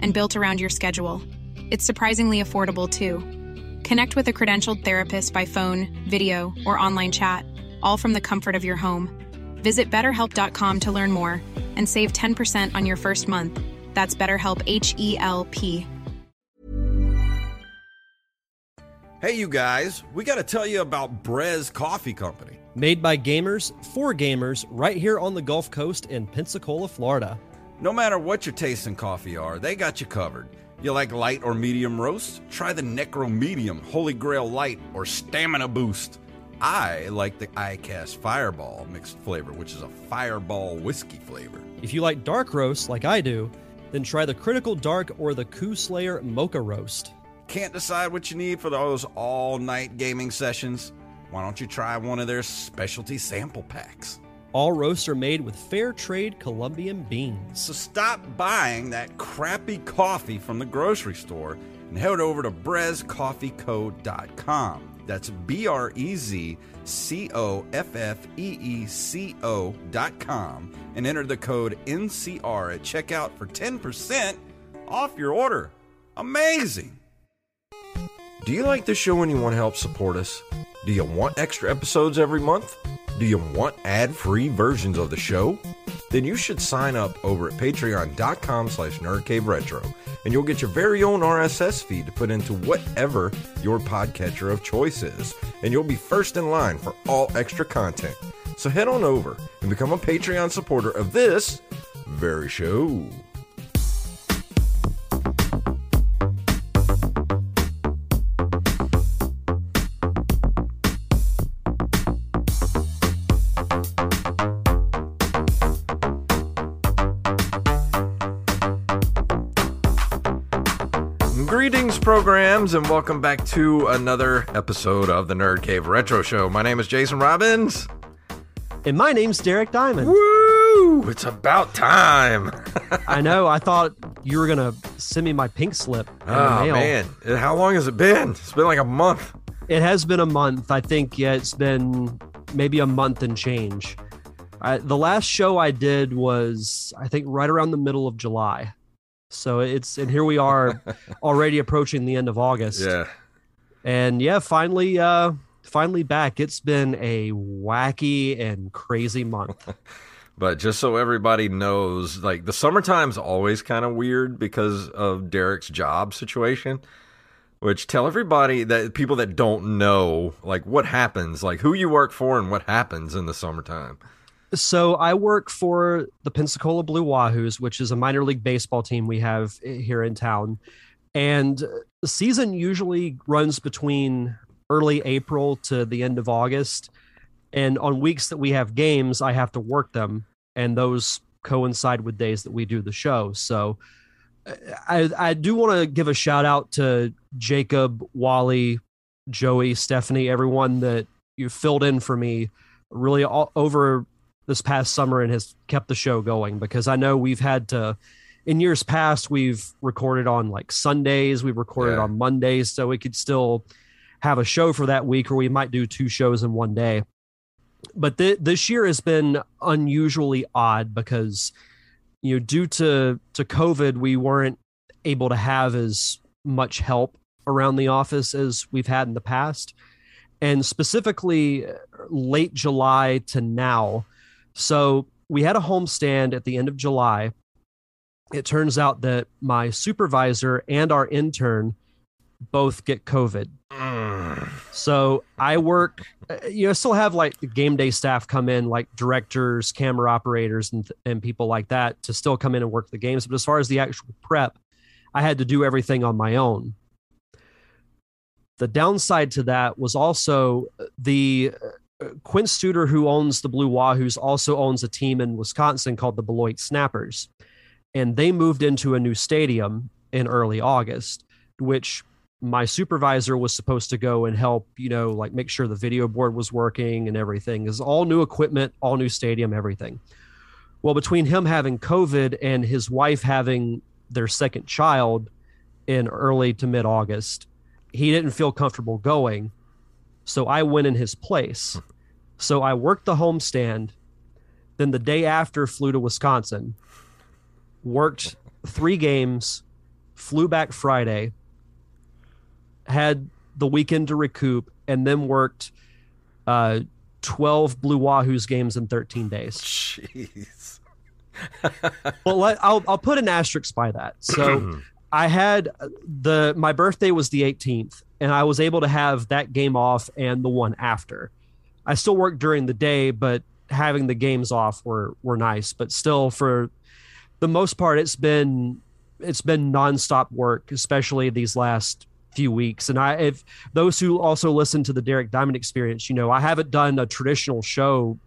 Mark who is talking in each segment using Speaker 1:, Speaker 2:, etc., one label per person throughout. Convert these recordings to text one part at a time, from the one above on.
Speaker 1: and built around your schedule. It's surprisingly affordable too. Connect with a credentialed therapist by phone, video, or online chat, all from the comfort of your home. Visit betterhelp.com to learn more and save 10% on your first month. That's BetterHelp H E L P.
Speaker 2: Hey, you guys, we got to tell you about Brez Coffee Company.
Speaker 3: Made by gamers for gamers right here on the Gulf Coast in Pensacola, Florida.
Speaker 2: No matter what your taste in coffee are, they got you covered. You like light or medium roast? Try the Necro Medium, Holy Grail Light, or Stamina Boost. I like the ICAST Fireball mixed flavor, which is a fireball whiskey flavor.
Speaker 3: If you like dark roast like I do, then try the Critical Dark or the Coup Slayer Mocha Roast.
Speaker 2: Can't decide what you need for those all night gaming sessions? Why don't you try one of their specialty sample packs?
Speaker 3: All roasts are made with fair trade Colombian beans.
Speaker 2: So stop buying that crappy coffee from the grocery store and head over to brezcoffeeco.com. That's B R E Z C O F F E E C O dot com and enter the code NCR at checkout for 10% off your order. Amazing!
Speaker 4: Do you like the show and you want to help support us? Do you want extra episodes every month? Do you want ad-free versions of the show? Then you should sign up over at patreon.com slash nerdcaveretro and you'll get your very own RSS feed to put into whatever your podcatcher of choice is. And you'll be first in line for all extra content. So head on over and become a Patreon supporter of this very show. Programs, and welcome back to another episode of the Nerd Cave Retro Show. My name is Jason Robbins.
Speaker 3: And my name's Derek Diamond.
Speaker 4: Woo! It's about time.
Speaker 3: I know. I thought you were gonna send me my pink slip.
Speaker 4: oh
Speaker 3: mail.
Speaker 4: man, how long has it been? It's been like a month.
Speaker 3: It has been a month. I think. Yeah, it's been maybe a month and change. I, the last show I did was, I think, right around the middle of July. So it's and here we are, already approaching the end of August.
Speaker 4: Yeah.
Speaker 3: And yeah, finally, uh, finally back. It's been a wacky and crazy month.
Speaker 4: But just so everybody knows, like the summertime's always kind of weird because of Derek's job situation. Which tell everybody that people that don't know, like what happens, like who you work for and what happens in the summertime.
Speaker 3: So I work for the Pensacola Blue Wahoos, which is a minor league baseball team we have here in town. And the season usually runs between early April to the end of August. And on weeks that we have games, I have to work them. And those coincide with days that we do the show. So uh, I, I do want to give a shout out to Jacob, Wally, Joey, Stephanie, everyone that you filled in for me really all, over this past summer and has kept the show going because I know we've had to in years past we've recorded on like Sundays, we've recorded
Speaker 4: Yeah.
Speaker 3: on Mondays so we could still have a show for that week or we might do two shows in one day. But th- this year has been unusually odd because you know due to to COVID we weren't able to have as much help around the office as we've had in the past and specifically late July to now. So we had a homestand at the end of July, it turns out that my supervisor and our intern both get COVID. So I work, uh, you know, still have like game day staff come in, like directors, camera operators, and, and people like that to still come in and work the games. But as far as the actual prep, I had to do everything on my own. The downside to that was also the uh, Quint Studer, who owns the Blue Wahoos, also owns a team in Wisconsin called the Beloit Snappers. And they moved into a new stadium in early August, which my supervisor was supposed to go and help, you know, like make sure the video board was working and everything. Is all new equipment, all new stadium, everything. Well, between him having COVID and his wife having their second child in early to mid August, he didn't feel comfortable going. So I went in his place. So I worked the homestand. Then the day after, flew to Wisconsin, worked three games, flew back Friday, had the weekend to recoup, and then worked uh, 12 Blue Wahoos games in 13 days.
Speaker 2: Jeez.
Speaker 3: well, let, I'll, I'll put an asterisk by that. So I had the my birthday was the 18th, and I was able to have that game off and the one after. I still worked during the day, but having the games off were were nice. But still, for the most part, it's been it's been nonstop work, especially these last few weeks. And I, if those who also listen to the Derek Diamond Experience, you know, I haven't done a traditional show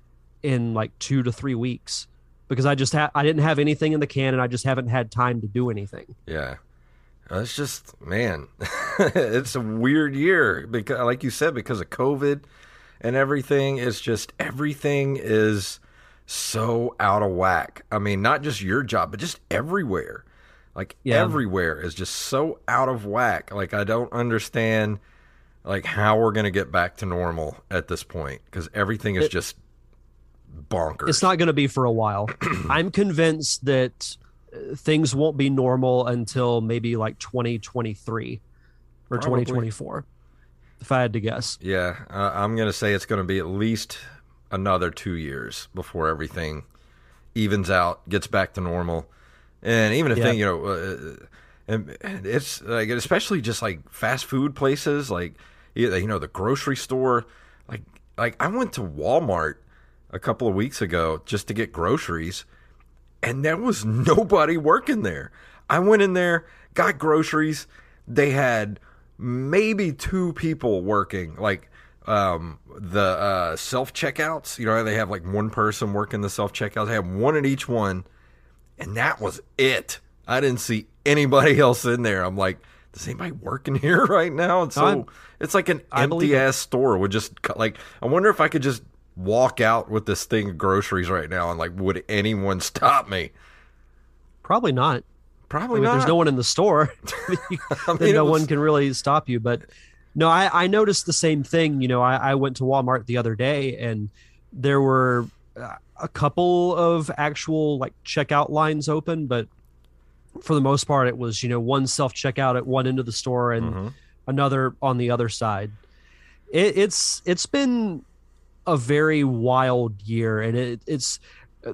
Speaker 3: in like two to three weeks because I just ha- I didn't have anything in the can, and I just haven't had time to do anything.
Speaker 2: Yeah. Uh, It's just, man, it's a weird year because, like you said, because of COVID and everything. It's just everything is so out of whack. I mean, not just your job, but just everywhere. Like
Speaker 3: Yeah.
Speaker 2: everywhere is just so out of whack. Like I don't understand, like how we're gonna get back to normal at this point because everything is just bonkers.
Speaker 3: It's not going to be for a while. I'm convinced that things won't be normal until maybe like 2023 or
Speaker 2: Probably.
Speaker 3: 2024, if I had to guess.
Speaker 2: Yeah, uh, I'm going to say it's going to be at least another two years before everything evens out, gets back to normal. And even a
Speaker 3: Yeah.
Speaker 2: thing, you know, uh, and and it's like, especially just like fast food places, like, you know, the grocery store. Like, like I went to Walmart a couple of weeks ago just to get groceries, and there was nobody working there. I went in there, got groceries. They had maybe two people working, like um, the uh, self checkouts. You know, they have like one person working the self checkouts. They have one at each one, and that was it. I didn't see anybody else in there. I'm like, does anybody working here right now? It's so
Speaker 3: I'm-
Speaker 2: it's like an
Speaker 3: I
Speaker 2: empty
Speaker 3: it.
Speaker 2: ass store with just like. I wonder if I could just walk out with this thing of groceries right now and like, would anyone stop me?
Speaker 3: Probably not. I
Speaker 2: Probably
Speaker 3: mean, if
Speaker 2: not.
Speaker 3: there's no one in the store,
Speaker 2: I mean,
Speaker 3: no
Speaker 2: was-
Speaker 3: one can really stop you. But no, I, I noticed the same thing. You know, I, I went to Walmart the other day and there were uh, a couple of actual like checkout lines open, but for the most part, it was, you know, one self checkout at one end of the store and
Speaker 2: Mhm.
Speaker 3: another on the other side. It, it's it's been a very wild year, and it, it's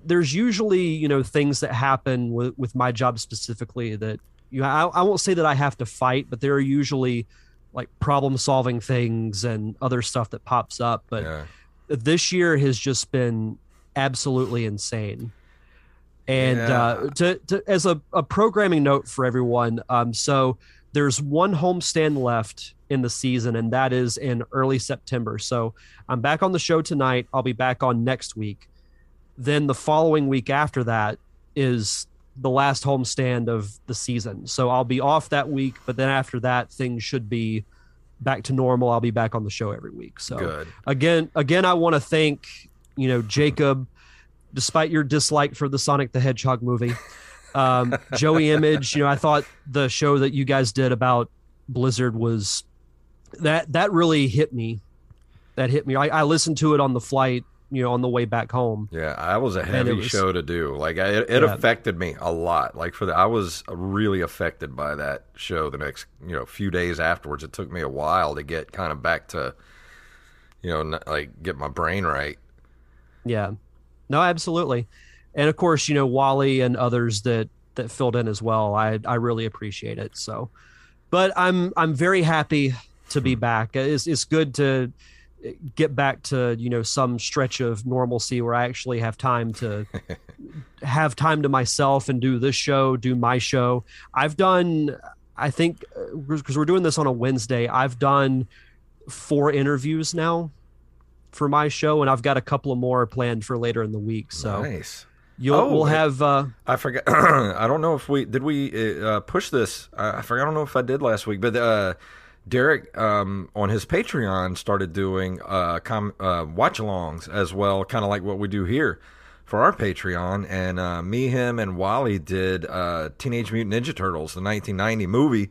Speaker 3: there's usually you know things that happen with with my job specifically that you know, I, I won't say that I have to fight, but there are usually like problem solving things and other stuff that pops up. But
Speaker 2: Yeah.
Speaker 3: this year has just been absolutely insane. And
Speaker 2: Yeah.
Speaker 3: uh, to, to as a, a programming note for everyone, um, so there's one homestand left in the season, and that is in early September. So I'm back on the show tonight. I'll be back on next week. Then the following week after that is the last homestand of the season. So I'll be off that week, but then after that, things should be back to normal. I'll be back on the show every week. So
Speaker 2: Good.
Speaker 3: again, again, I want to thank you know Jacob, despite your dislike for the Sonic the Hedgehog movie, um, Joey Image. You know, I thought the show that you guys did about Blizzard was that that really hit me. That hit me. I, I listened to it on the flight, you know, on the way back home.
Speaker 2: Yeah, I was a heavy
Speaker 3: was-
Speaker 2: show to do. Like I, it, it
Speaker 3: Yeah.
Speaker 2: affected me a lot. Like for the, I was really affected by that show. The next, you know, few days afterwards, it took me a while to get kind of back to, you know, like get my brain right.
Speaker 3: Yeah. No, absolutely. And of course, you know, Wally and others that that filled in as well. I I really appreciate it. So, but I'm I'm very happy to be back. It's it's good to get back to you know some stretch of normalcy where I actually have time to have time to myself and do this show, do my show. I've done, I think, because we're doing this on a Wednesday. I've done four interviews now for my show, and I've got a couple of more planned for later in the week. So
Speaker 2: nice.
Speaker 3: You'll,
Speaker 2: Oh,
Speaker 3: we'll have. Uh,
Speaker 2: I forgot. I don't know if we did we uh, push this. I, I forgot. I don't know if I did last week, but uh, Derek um, on his Patreon started doing uh, com- uh, watch-alongs as well, kind of like what we do here for our Patreon. And uh, me, him, and Wally did uh, Teenage Mutant Ninja Turtles, the 1990 movie.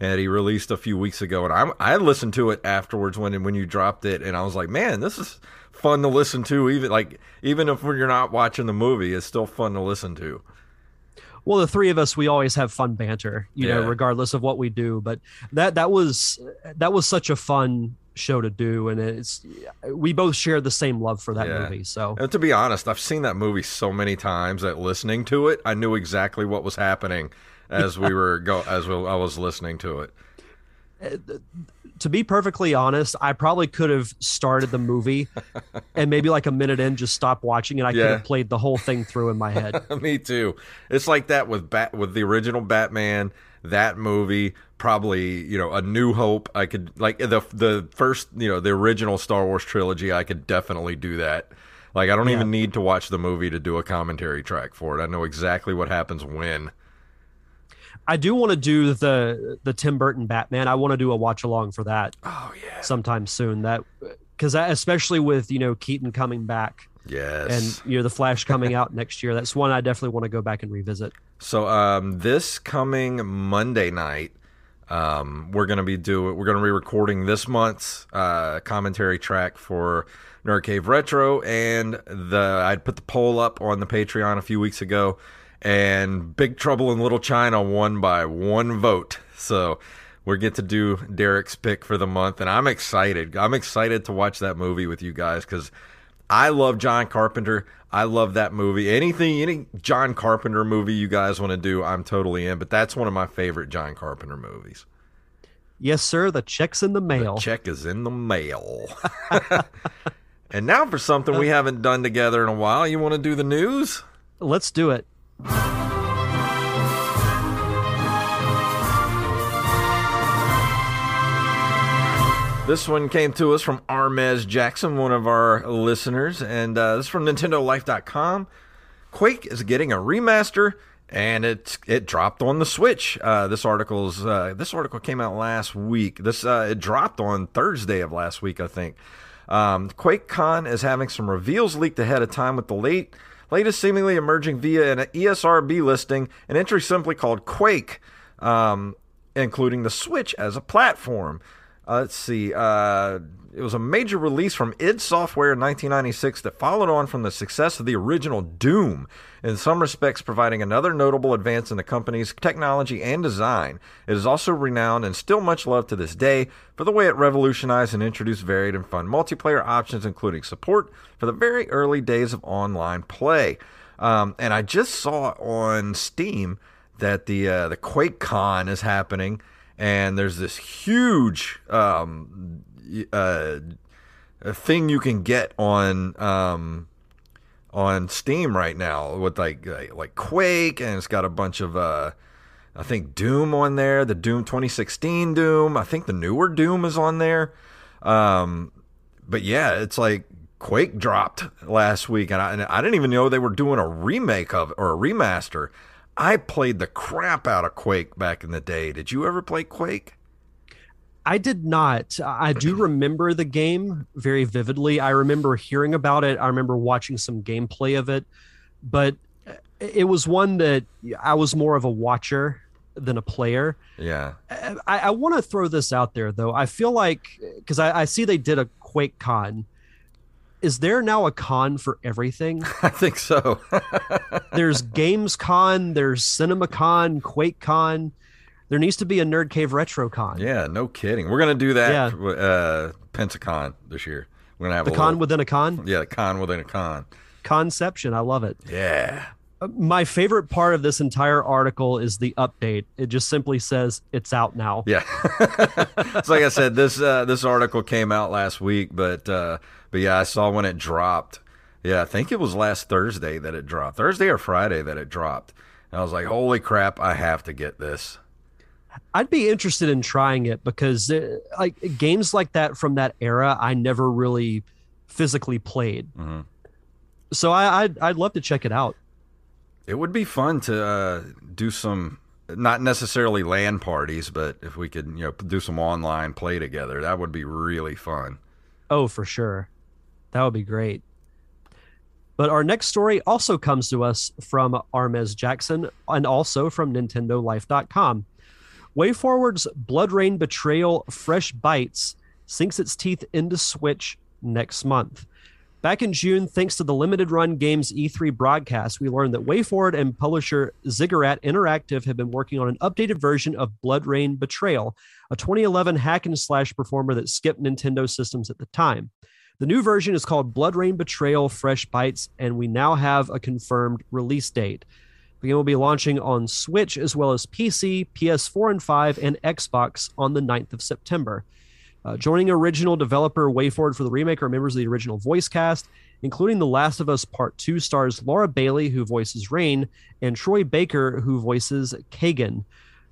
Speaker 2: And he released a few weeks ago, and I I listened to it afterwards when when you dropped it, and I was like, man, this is fun to listen to. Even like even if you're not watching the movie, it's still fun to listen to.
Speaker 3: Well, the three of us, we always have fun banter, you know, regardless of what we do. But that that was that was such a fun show to do, and it's we both share the same love for that
Speaker 2: Yeah.
Speaker 3: movie. So
Speaker 2: And to be honest, I've seen that movie so many times that listening to it, I knew exactly what was happening as we were go as we, I was listening to it.
Speaker 3: To be perfectly honest, I probably could have started the movie and maybe like a minute in just stopped watching and I could have played the whole thing through in my head.
Speaker 2: Me too. It's like that with Bat with the original Batman, that movie, probably, you know, A New Hope. I could like the the first, you know, the original Star Wars trilogy, I could definitely do that. Like I don't
Speaker 3: Yeah.
Speaker 2: even need to watch the movie to do a commentary track for it. I know exactly what happens when.
Speaker 3: I do want to do the the Tim Burton Batman. I want to do a watch along for that
Speaker 2: Oh yeah.
Speaker 3: sometime soon. That because especially with you know Keaton coming back
Speaker 2: Yes.
Speaker 3: and you know the Flash coming out next year, that's one I definitely want to go back and revisit.
Speaker 2: So um, this coming Monday night, um, we're gonna be doing we're gonna be recording this month's uh, commentary track for Nerd Cave Retro, and the I put the poll up on the Patreon a few weeks ago, and Big Trouble in Little China won by one vote. So we get to do Derek's pick for the month, and I'm excited. I'm excited to watch that movie with you guys because I love John Carpenter. I love that movie. Anything, any John Carpenter movie you guys want to do, I'm totally in. But that's one of my favorite John Carpenter movies.
Speaker 3: Yes, sir. The check's in the mail.
Speaker 2: Check is in the mail. and now for something we haven't done together in a while. You want to do the news?
Speaker 3: Let's do it.
Speaker 2: This one came to us from Armez Jackson, one of our listeners, and uh, this is from NintendoLife.com. Quake is getting a remaster, and it it dropped on the Switch. Uh, this article's uh, this article came out last week. This uh, it dropped on Thursday of last week, I think. Um, QuakeCon is having some reveals leaked ahead of time with the late latest seemingly emerging via an ESRB listing, an entry simply called Quake, um, including the Switch as a platform. Uh, let's see. Uh, it was a major release from id Software in 1996 that followed on from the success of the original Doom, in some respects providing another notable advance in the company's technology and design. It is also renowned and still much loved to this day for the way it revolutionized and introduced varied and fun multiplayer options, including support for the very early days of online play. Um, and I just saw on Steam that the uh, the QuakeCon is happening, and there's this huge um, uh, thing you can get on um, on Steam right now with like like, like Quake, and it's got a bunch of uh, I think Doom on there, the Doom 2016 Doom. I think the newer Doom is on there. Um, but yeah, it's like Quake dropped last week, and I, and I didn't even know they were doing a remake of or a remaster. I played the crap out of Quake back in the day. Did you ever play Quake?
Speaker 3: I did not. I do remember the game very vividly. I remember hearing about it. I remember watching some gameplay of it, but uh, it was one that I was more of a watcher than a player.
Speaker 2: Yeah,
Speaker 3: I, I want to throw this out there though. I feel like because I, I see they did a Quake Con. Is there now a con for everything?
Speaker 2: I think so.
Speaker 3: There's Games Con, there's Cinema Con, Quake Con. There needs to be a Nerd Cave Retro Con.
Speaker 2: yeah, no kidding. We're gonna do that.
Speaker 3: Yeah.
Speaker 2: Uh, Pensacon this year. We're gonna have
Speaker 3: The
Speaker 2: a
Speaker 3: con
Speaker 2: little-
Speaker 3: within a con.
Speaker 2: yeah, the con within a con.
Speaker 3: Conception. I love it.
Speaker 2: Yeah.
Speaker 3: My favorite part of this entire article is the update. It just simply says it's out now.
Speaker 2: Yeah. so like I said, this uh, this article came out last week, but uh, but yeah, I saw when it dropped. Yeah, I think it was last Thursday that it dropped. Thursday or Friday that it dropped. And I was like, "Holy crap, I have to get this."
Speaker 3: I'd be interested in trying it because uh, like games like that from that era, I never really physically played.
Speaker 2: Mm-hmm.
Speaker 3: So I, I'd I'd love to check it out.
Speaker 2: It would be fun to uh, do some, not necessarily land parties, but if we could, you know, do some online play together, that would be really fun.
Speaker 3: Oh, for sure, that would be great. But our next story also comes to us from Armez Jackson and also from NintendoLife.com. WayForward's BloodRayne Betrayal Fresh Bites sinks its teeth into Switch next month. Back in June, thanks to the limited run games E3 broadcast, we learned that WayForward and publisher Ziggurat Interactive have been working on an updated version of BloodRayne Betrayal, a 2011 hack and slash performer that skipped Nintendo systems at the time. The new version is called BloodRayne Betrayal Fresh Bites, and we now have a confirmed release date. The game will be launching on Switch as well as PC, PS4 and 5, and Xbox on the 9th of September. Uh, joining original developer WayForward for the remake are members of the original voice cast, including The Last of Us Part 2 stars Laura Bailey, who voices Rain, and Troy Baker, who voices Kagan.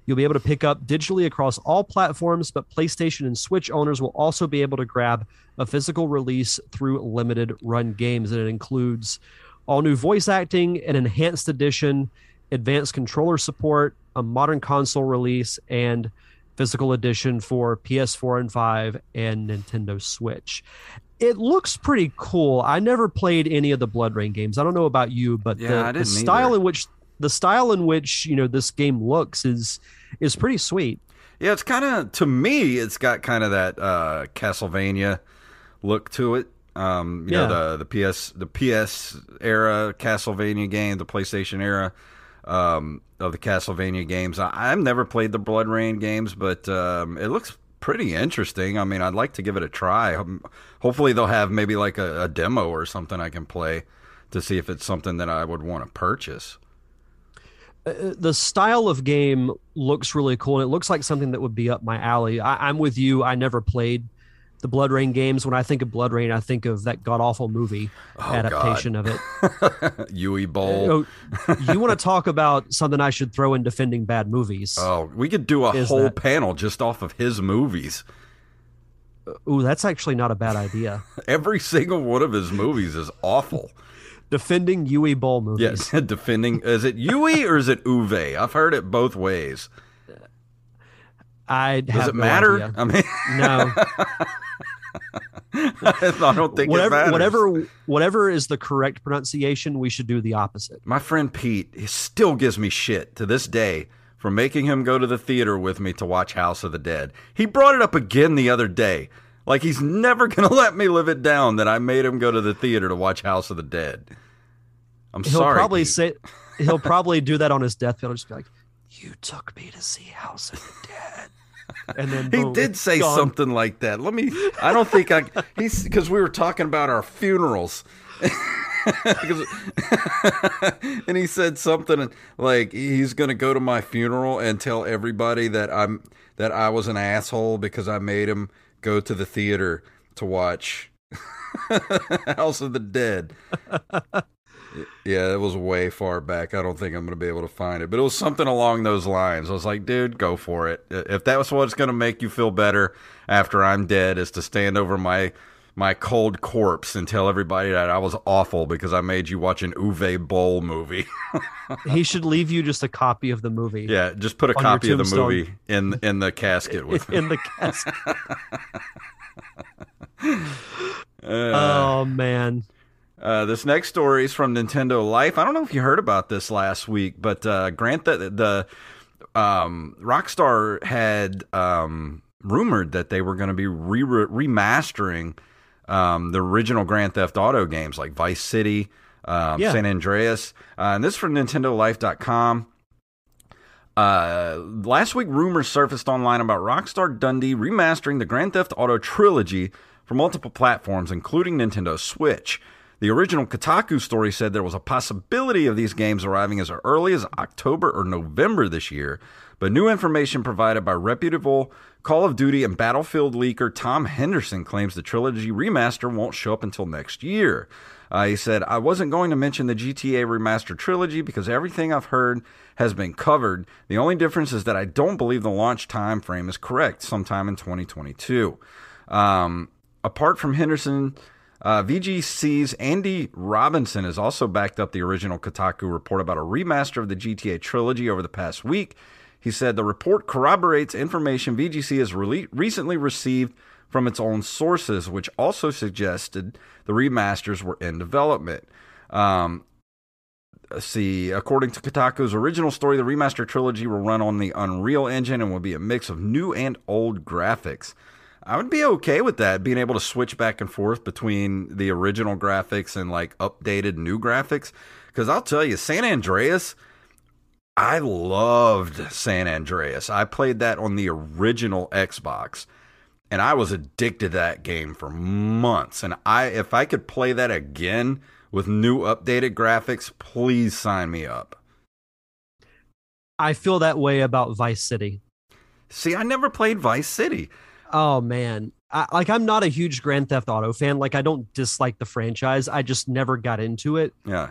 Speaker 3: You'll be able to pick up digitally across all platforms, but PlayStation and Switch owners will also be able to grab a physical release through limited run games. And it includes all new voice acting, an enhanced edition, advanced controller support, a modern console release, and physical edition for PS4 and 5 and Nintendo Switch. It looks pretty cool. I never played any of the BloodRayne games. I don't know about you, but
Speaker 2: yeah,
Speaker 3: the, the style
Speaker 2: either.
Speaker 3: in which the style in which you know this game looks is is pretty sweet.
Speaker 2: Yeah, it's kind of to me, it's got kind of that uh, Castlevania look to it. Um, you
Speaker 3: Yeah.
Speaker 2: know the the PS the PS era Castlevania game, the PlayStation era um, of the Castlevania games. I, I've never played the BloodRayne games, but um, it looks pretty interesting. I mean, I'd like to give it a try. Um, Hopefully, they'll have maybe like a, a demo or something I can play to see if it's something that I would want to purchase.
Speaker 3: Uh, the style of game looks really cool and it looks like something that would be up my alley I, i'm with you i never played the BloodRayne games when i think of BloodRayne i think of that god awful movie
Speaker 2: Oh,
Speaker 3: adaptation of it
Speaker 2: Yui Boll.
Speaker 3: Oh, you want to talk about something i should throw in defending bad movies
Speaker 2: Oh, we could do a whole
Speaker 3: that-
Speaker 2: panel just off of his movies.
Speaker 3: ooh that's actually not a bad idea
Speaker 2: Every single one of his movies is awful.
Speaker 3: defending Yui Boll movies
Speaker 2: Yes, defending. Is it Yui or is it Uwe? I've heard it both ways.
Speaker 3: i
Speaker 2: Does
Speaker 3: have
Speaker 2: it
Speaker 3: no
Speaker 2: matter?
Speaker 3: idea.
Speaker 2: I mean,
Speaker 3: no
Speaker 2: I don't think
Speaker 3: whatever
Speaker 2: matters.
Speaker 3: whatever whatever is the correct pronunciation we should do the opposite
Speaker 2: My friend Pete, still gives me shit to this day for making him go to the theater with me to watch House of the Dead. He brought it up again the other day. Like he's never going to let me live it down that I made him go to the theater to watch House of the Dead. I'm
Speaker 3: he'll
Speaker 2: sorry.
Speaker 3: probably
Speaker 2: Pete.
Speaker 3: say he'll probably do that on his deathbed. He'll just be like, "You took me to see House of the Dead," and then
Speaker 2: He did say
Speaker 3: gone.
Speaker 2: something like that. Let me. I don't think I. He's because we were talking about our funerals. Because- and he said something like he's going to go to my funeral and tell everybody that I'm that I was an asshole because I made him go to the theater to watch House of the Dead. Yeah, it was way far back. I don't think I'm going to be able to find it, but it was something along those lines. I was like, dude, go for it. If that was what's going to make you feel better after I'm dead, is to stand over my my cold corpse and tell everybody that I was awful because I made you watch an Uwe Boll movie.
Speaker 3: He should leave you just a copy of the movie.
Speaker 2: yeah, just put a copy of the movie in in the casket with me.
Speaker 3: in the casket. Uh. oh man,
Speaker 2: Uh, this next story is from Nintendo Life. I don't know if you heard about this last week, but uh, Grant that the um, Rockstar had um, rumored that they were going to be re- remastering um, the original Grand Theft Auto games like Vice City, um,
Speaker 3: Yeah.
Speaker 2: San Andreas, uh, and this is from NintendoLife.com. Uh, last week, rumors surfaced online about Rockstar Dundee remastering the Grand Theft Auto trilogy for multiple platforms, including Nintendo Switch. The original Kotaku story said there was a possibility of these games arriving as early as October or November this year, but new information provided by reputable Call of Duty and Battlefield leaker Tom Henderson claims the trilogy remaster won't show up until next year. Uh, he said, I wasn't going to mention the GTA Remaster trilogy because everything I've heard has been covered. The only difference is that I don't believe the launch time frame is correct, sometime in 2022. Um, apart from Henderson, uh, VGC's Andy Robinson has also backed up the original Kotaku report about a remaster of the GTA trilogy over the past week. He said the report corroborates information VGC has re- recently received from its own sources, which also suggested the remasters were in development. Um, see, according to Kotaku's original story, the remaster trilogy will run on the Unreal Engine and will be a mix of new and old graphics. I would be okay with that, being able to switch back and forth between the original graphics and like updated new graphics. Because I'll tell you, San Andreas, I loved San Andreas. I played that on the original Xbox and I was addicted to that game for months. And I, if I could play that again with new updated graphics, please sign me up.
Speaker 3: I feel that way about Vice City.
Speaker 2: See, I never played Vice City.
Speaker 3: Oh man, I, like I'm not a huge Grand Theft Auto fan. Like I don't dislike the franchise. I just never got into it.
Speaker 2: Yeah.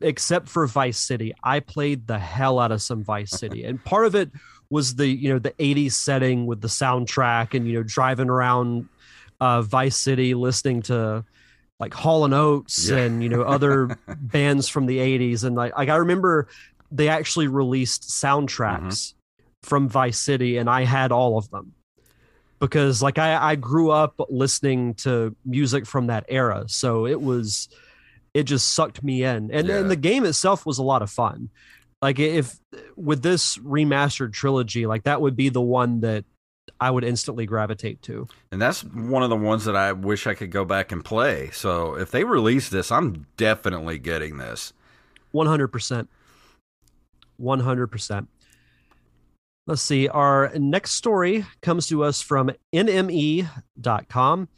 Speaker 3: Except for Vice City, I played the hell out of some Vice City, and part of it was the you know the 80s setting with the soundtrack and you know driving around uh, Vice City listening to like Hall and Oates yeah. and you know other bands from the 80s and like, like I remember they actually released soundtracks mm-hmm. from Vice City and I had all of them because like I, I grew up listening to music from that era so it was it just sucked me in and, yeah. and the game itself was a lot of fun like if with this remastered trilogy like that would be the one that I would instantly gravitate to.
Speaker 2: And that's one of the ones that I wish I could go back and play. So if they release this, I'm definitely getting this.
Speaker 3: 100%. 100%. Let's see. Our next story comes to us from NME.com.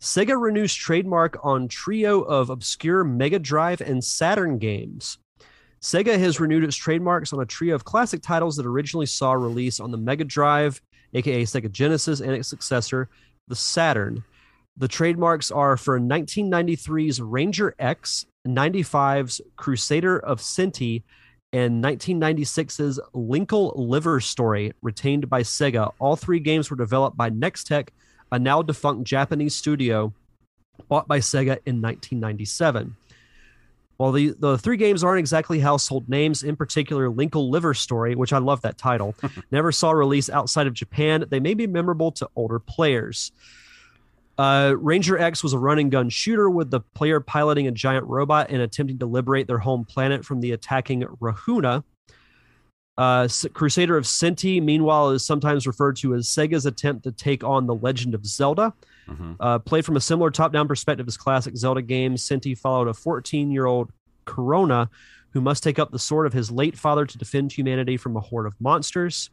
Speaker 3: Sega renews trademark on trio of obscure Mega Drive and Saturn games. Sega has renewed its trademarks on a trio of classic titles that originally saw release on the Mega Drive, aka Sega Genesis, and its successor, the Saturn. The trademarks are for 1993's Ranger X, 95's Crusader of Centy, and 1996's Linkle Liver Story, retained by Sega. All three games were developed by Nextech, a now defunct Japanese studio bought by Sega in 1997. While the, the three games aren't exactly household names, in particular, Linkle Liver Story, which I love that title, never saw release outside of Japan, they may be memorable to older players. Uh, Ranger X was a run and gun shooter with the player piloting a giant robot and attempting to liberate their home planet from the attacking Rahuna. Uh, Crusader of Centy, meanwhile, is sometimes referred to as Sega's attempt to take on the Legend of Zelda. Mm-hmm. Uh, played from a similar top-down perspective as classic Zelda games, Cinti followed a 14-year-old Corona who must take up the sword of his late father to defend humanity from a horde of monsters.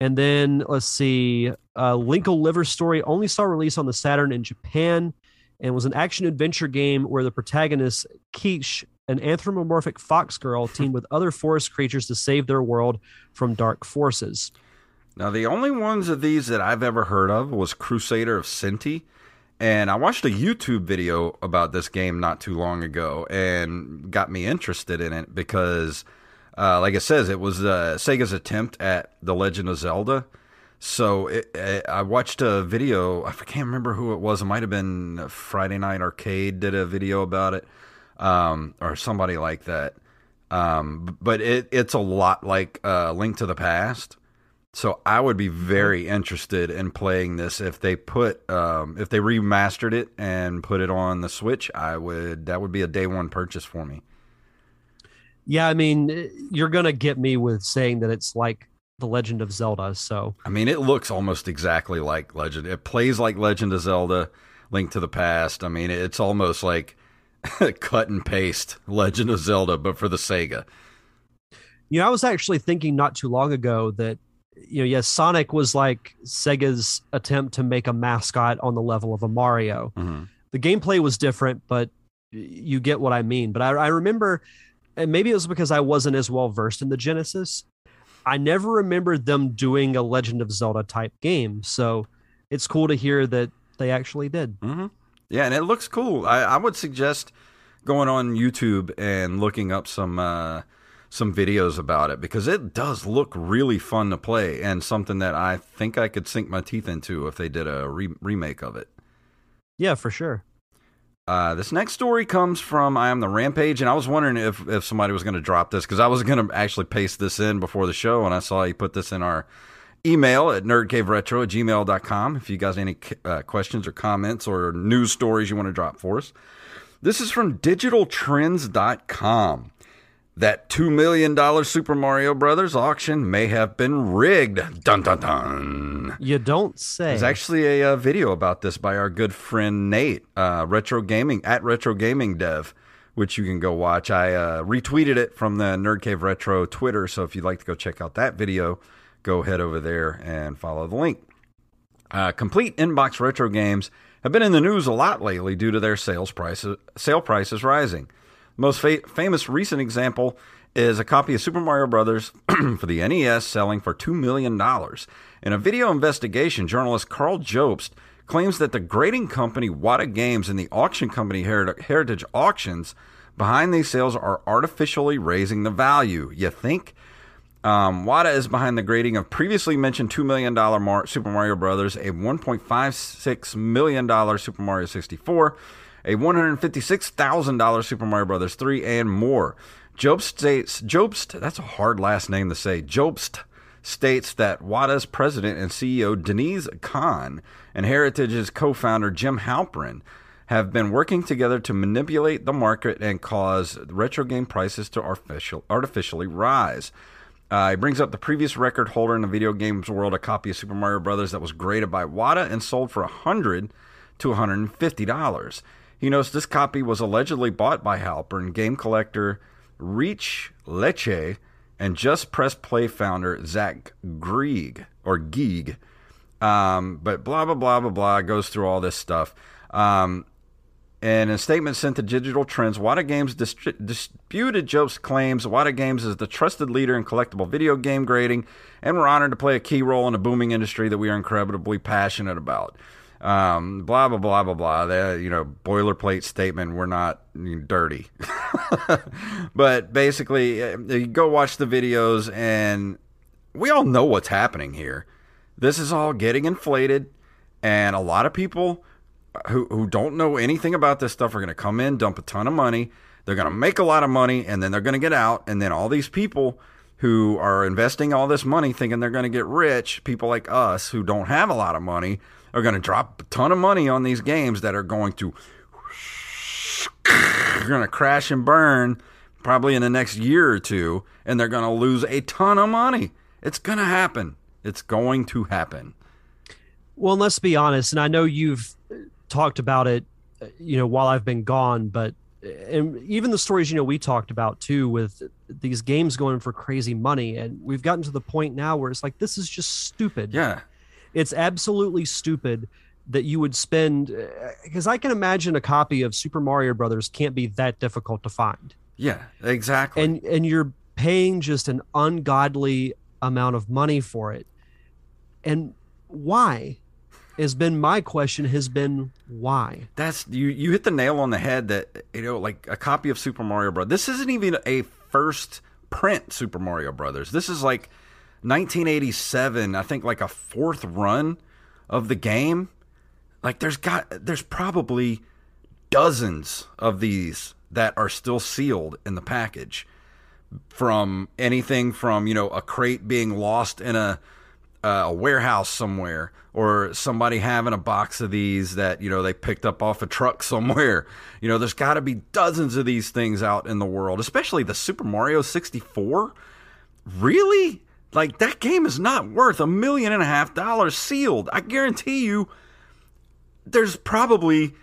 Speaker 3: And then let's see, uh, Linkle Liver Story only saw release on the Saturn in Japan and was an action adventure game where the protagonist Quiche, an anthropomorphic fox girl, teamed with other forest creatures to save their world from dark forces.
Speaker 2: Now, the only ones of these that I've ever heard of was Crusader of Centy. And I watched a YouTube video about this game not too long ago and got me interested in it because, uh, like it says, it was uh, Sega's attempt at The Legend of Zelda. So it, it, I watched a video. I can't remember who it was. It might have been Friday Night Arcade did a video about it, um, or somebody like that. Um, but it, it's a lot like uh, Link to the Past so I would be very interested in playing this if they put um, if they remastered it and put it on the Switch. I would that would be a day one purchase for me.
Speaker 3: Yeah, I mean, you're gonna get me with saying that it's like the Legend of Zelda. So
Speaker 2: I mean, it looks almost exactly like Legend. It plays like Legend of Zelda, Link to the Past. I mean, it's almost like cut and paste Legend of Zelda, but for the Sega.
Speaker 3: You know, I was actually thinking not too long ago that you know, yes, Sonic was like Sega's attempt to make a mascot on the level of a Mario. Mm-hmm. The gameplay was different, but you get what I mean. But I, I remember, and maybe it was because I wasn't as well versed in the Genesis. I never remembered them doing a Legend of Zelda type game. So it's cool to hear that they actually did.
Speaker 2: Mm-hmm. Yeah, and it looks cool. I, I would suggest going on YouTube and looking up some uh, some videos about it because it does look really fun to play and something that I think I could sink my teeth into if they did a re- remake of it.
Speaker 3: Yeah, for sure.
Speaker 2: Uh, this next story comes from I am the Rampage, and I was wondering if if somebody was going to drop this because I was going to actually paste this in before the show, and I saw you put this in our email at nerdcaveretro at gmail.com if you guys any uh, questions or comments or news stories you want to drop for us. This is from digitaltrends.com. That $2 million Super Mario Brothers auction may have been rigged. Dun dun dun.
Speaker 3: You don't say.
Speaker 2: There's actually a, uh, video about this by our good friend Nate, uh, Retro Gaming, at Retro Gaming Dev, which you can go watch. I uh, retweeted it from the Nerd Cave Retro Twitter. So if you'd like to go check out that video, go head over there and follow the link. Uh, complete inbox retro games have been in the news a lot lately due to their sales prices, sale prices rising. Most fa- famous recent example is a copy of Super Mario Brothers for the NES selling for $2 million. In a video investigation, journalist Karl Jobst claims that the grading company Wata Games and the auction company Heritage Auctions behind these sales are artificially raising the value. You think? Um, Wata is behind the grading of previously mentioned $2 million Mar- Super Mario Brothers, a $1.56 million Super Mario 64, a $156,000 Super Mario Brothers 3, and more. Jobst states, Jobst, that's a hard last name to say. Jobst states that Wata's president and CEO Denise Khan and Heritage's co-founder Jim Halperin have been working together to manipulate the market and cause retro game prices to artificial, artificially rise. Uh, he brings up the previous record holder in the video games world, a copy of Super Mario Brothers that was graded by Wata and sold for 100 to $150. He notes this copy was allegedly bought by Halperin, game collector Rich Lecce, and Just Press Play founder Zach Grieg or Geeg. Um, but blah blah blah blah blah goes through all this stuff. Um, in a statement sent to Digital Trends, Wata Games dis- disputed Jobst's claims. Wata Games is the trusted leader in collectible video game grading, and we're honored to play a key role in a booming industry that we are incredibly passionate about. Um, blah blah blah blah blah. The, you know, boilerplate statement. We're not dirty, but basically, uh, you go watch the videos, and we all know what's happening here. This is all getting inflated, and a lot of people who who don't know anything about this stuff are going to come in, dump a ton of money. They're going to make a lot of money, and then they're going to get out. And then all these people who are investing all this money, thinking they're going to get rich, people like us who don't have a lot of money, are going to drop a ton of money on these games that are going to are going to crash and burn probably in the next year or two, and they're going to lose a ton of money. It's going to happen. It's going to happen.
Speaker 3: Well, let's be honest, and I know you've talked about it, you know, while I've been gone, but and even the stories you know we talked about too with these games going for crazy money and we've gotten to the point now where it's like this is just stupid
Speaker 2: yeah
Speaker 3: it's absolutely stupid that you would spend uh, because i can imagine a copy of super mario brothers can't be that difficult to find.
Speaker 2: Yeah exactly.
Speaker 3: And and you're paying just an ungodly amount of money for it. And why has been my question has been why?
Speaker 2: That's you you hit the nail on the head that you know like a copy of super mario brothers this isn't even a first print super mario brothers. This is like 1987 i think like a fourth run of the game like there's got there's probably dozens of these that are still sealed in the package. From anything from you know a crate being lost in a a warehouse somewhere or somebody having a box of these that you know they picked up off a truck somewhere. You know there's got to be dozens of these things out in the world especially the super mario 64 really like that game is not worth a million and a half dollars sealed i guarantee you there's probably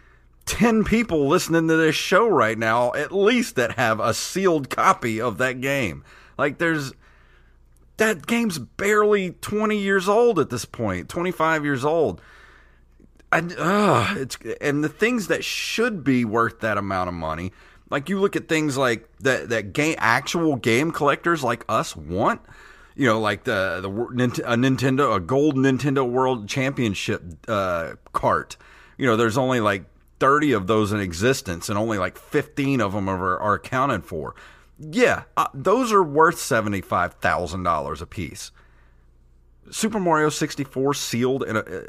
Speaker 2: 10 people listening to this show right now at least that have a sealed copy of that game like there's that game's barely 20 years old at this point, 25 years old. I, uh, it's and the things that should be worth that amount of money, like you look at things like that that game actual game collectors like us want. You know, like the the a Nintendo a gold Nintendo World Championship uh, cart. You know, there's only like 30 of those in existence, and only like 15 of them are, are accounted for. Yeah, uh, those are worth seventy five thousand dollars a piece. Super Mario 64 sealed in a uh,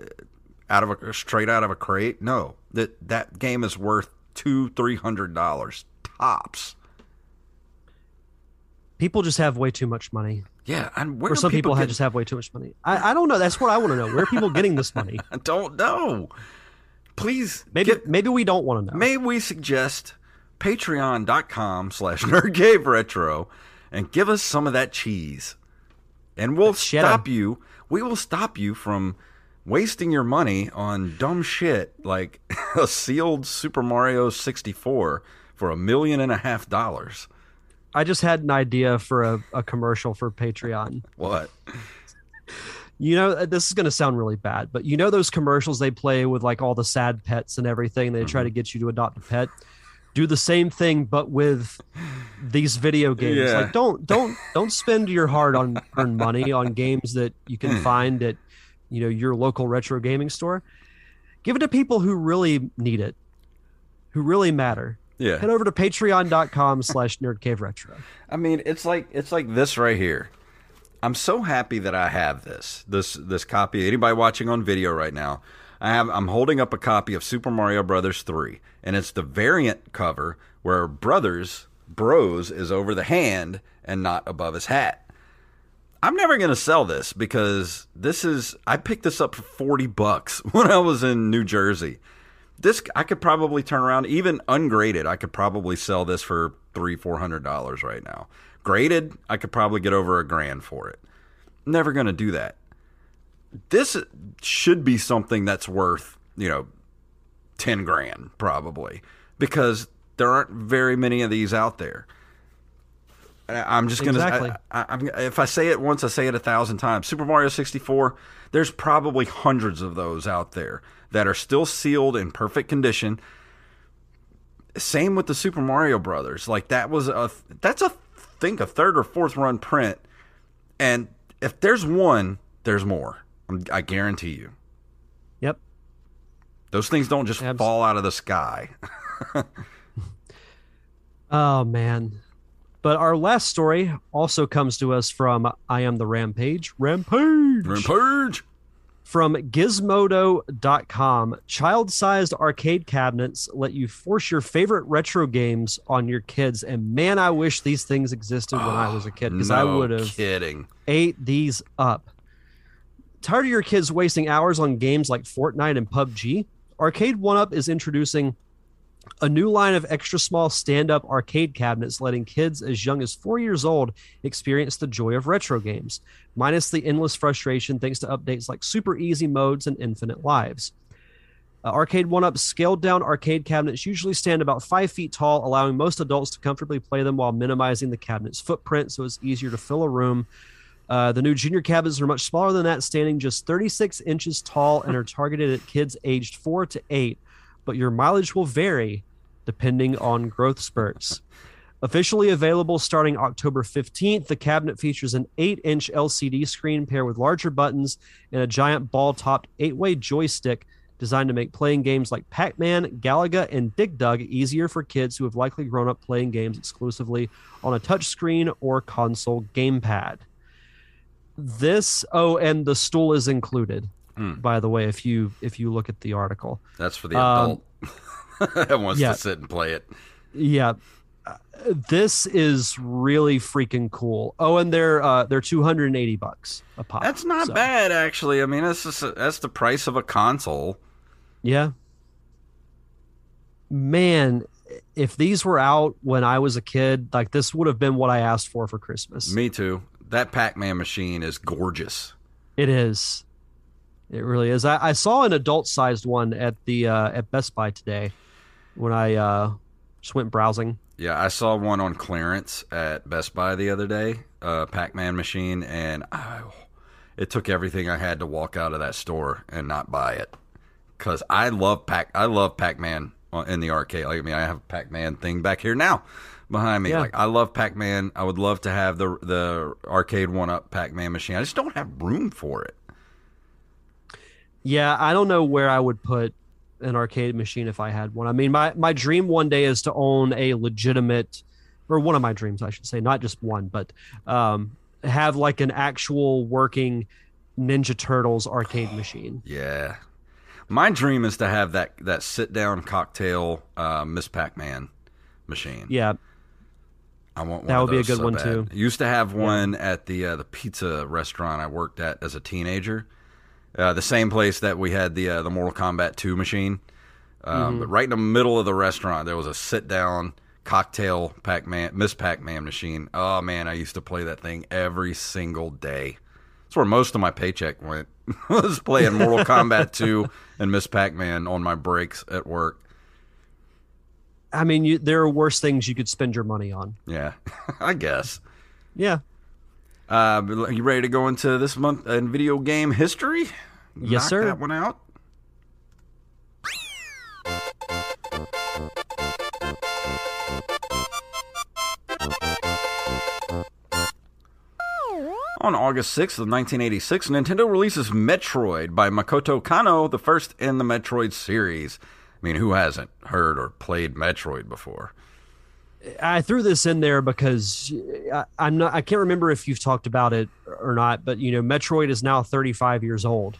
Speaker 2: out of a straight out of a crate. No, that that game is worth two three hundred dollars tops.
Speaker 3: People just have way too much money.
Speaker 2: Yeah, and where
Speaker 3: or some people, people just have way too much money. I, I don't know. That's what I want to know. Where are people getting this money?
Speaker 2: I don't know. Please,
Speaker 3: maybe get, maybe we don't want to know.
Speaker 2: May we suggest patreon.com slash nerdcaveretro and give us some of that cheese, and we'll stop you. We will stop you from wasting your money on dumb shit like a sealed Super Mario 64 for a million and a half dollars.
Speaker 3: I just had an idea for a, a commercial for Patreon.
Speaker 2: what?
Speaker 3: You know, uh, this is going to sound really bad, but you know those commercials they play with like all the sad pets and everything. They mm-hmm. try to get you to adopt a pet. Do the same thing, but with these video games. Yeah. Like, don't don't don't spend your hard on earn money on games that you can find at you know your local retro gaming store give it to people who really need it who really matter
Speaker 2: yeah.
Speaker 3: Head over to patreon.com slash nerdcaveretro
Speaker 2: i mean it's like it's like this right here. I'm so happy that i have this this this copy. Anybody watching on video right now i have i'm holding up a copy of super mario brothers 3 and it's the variant cover where brothers bros is over the hand and not above his hat. I'm never going to sell this because this is I picked this up for 40 bucks when I was in New Jersey. This I could probably turn around even ungraded. I could probably sell this for 3 400 dollars right now. Graded, I could probably get over a grand for it. Never going to do that. This should be something that's worth, you know, 10 grand probably because there aren't very many of these out there. I'm just gonna. Exactly. I, I, if I say it once, I say it a thousand times. Super Mario 64. There's probably hundreds of those out there that are still sealed in perfect condition. Same with the Super Mario Brothers. Like that was a that's a think a third or fourth run print, and if there's one, there's more. I guarantee you.
Speaker 3: Yep.
Speaker 2: Those things don't just Absolutely. fall out of the sky.
Speaker 3: oh man. But our last story also comes to us from I Am the Rampage. Rampage!
Speaker 2: Rampage!
Speaker 3: From gizmodo.com. Child sized arcade cabinets let you force your favorite retro games on your kids. And man, I wish these things existed when I was a kid because
Speaker 2: no
Speaker 3: I would have
Speaker 2: kidding.
Speaker 3: ate these up. Tired of your kids wasting hours on games like Fortnite and PUBG? Arcade One Up is introducing a new line of extra small stand up arcade cabinets letting kids as young as four years old experience the joy of retro games, minus the endless frustration thanks to updates like super easy modes and infinite lives. Uh, arcade One Up scaled down arcade cabinets usually stand about five feet tall, allowing most adults to comfortably play them while minimizing the cabinet's footprint so it's easier to fill a room. Uh, the new junior cabinets are much smaller than that, standing just 36 inches tall and are targeted at kids aged four to eight but your mileage will vary depending on growth spurts. Officially available starting October 15th, the cabinet features an 8 inch LCD screen paired with larger buttons and a giant ball topped 8 way joystick designed to make playing games like Pac Man, Galaga, and Dig Dug easier for kids who have likely grown up playing games exclusively on a touchscreen or console gamepad. This, oh, and the stool is included. Mm. By the way, if you if you look at the article,
Speaker 2: that's for the adult um, that wants yeah, to sit and play it.
Speaker 3: Yeah, uh, this is really freaking cool. Oh, and they're uh, they're two hundred and eighty bucks a pop.
Speaker 2: That's not so. bad, actually. I mean, that's just a, that's the price of a console.
Speaker 3: Yeah. Man, if these were out when I was a kid, like this would have been what I asked for for Christmas.
Speaker 2: Me too. That Pac-Man machine is gorgeous.
Speaker 3: It is. It really is. I, I saw an adult-sized one at the uh, at Best Buy today when I uh, just went browsing.
Speaker 2: Yeah, I saw one on clearance at Best Buy the other day, a Pac-Man machine, and it took everything I had to walk out of that store and not buy it. because I love Pac. I love Pac Man in the arcade. Like I mean, I have a Pac Man thing back here now behind me.
Speaker 3: Yeah.
Speaker 2: Like I love Pac Man. I would love to have the the arcade one up Pac Man machine. I just don't have room for it.
Speaker 3: Yeah, I don't know where I would put an arcade machine if I had one. I mean, my my dream one day is to own a legitimate, or one of my dreams, I should say, not just one, but um, have like an actual working Ninja Turtles arcade machine.
Speaker 2: Yeah. My dream is to have that that sit down cocktail uh, Miss Pac Man machine.
Speaker 3: Yeah,
Speaker 2: I want one
Speaker 3: That would be a good
Speaker 2: so
Speaker 3: one,
Speaker 2: bad.
Speaker 3: too.
Speaker 2: Used to have one at the uh, the pizza restaurant I worked at as a teenager. Uh, the same place that we had the uh, the Mortal Kombat 2 machine. Um,
Speaker 3: Mm-hmm.
Speaker 2: But right in the middle of the restaurant, there was a sit down cocktail Pac Man Miss Pac Man machine. Oh man, I used to play that thing every single day. That's where most of my paycheck went. was playing Mortal Kombat 2 and Miss Pac Man on my breaks at work.
Speaker 3: I mean, you, there are worse things you could spend your money on.
Speaker 2: Yeah, I guess.
Speaker 3: Yeah,
Speaker 2: Uh, you ready to go into this month in video game history?
Speaker 3: Yes,
Speaker 2: Knock
Speaker 3: sir.
Speaker 2: That one out. On August 6th of 1986, Nintendo releases Metroid by Makoto Kano, the first in the Metroid series. I mean, who hasn't heard or played Metroid before?
Speaker 3: I threw this in there because I, I'm not. I can't remember if you've talked about it or not, but you know, Metroid is now 35 years old.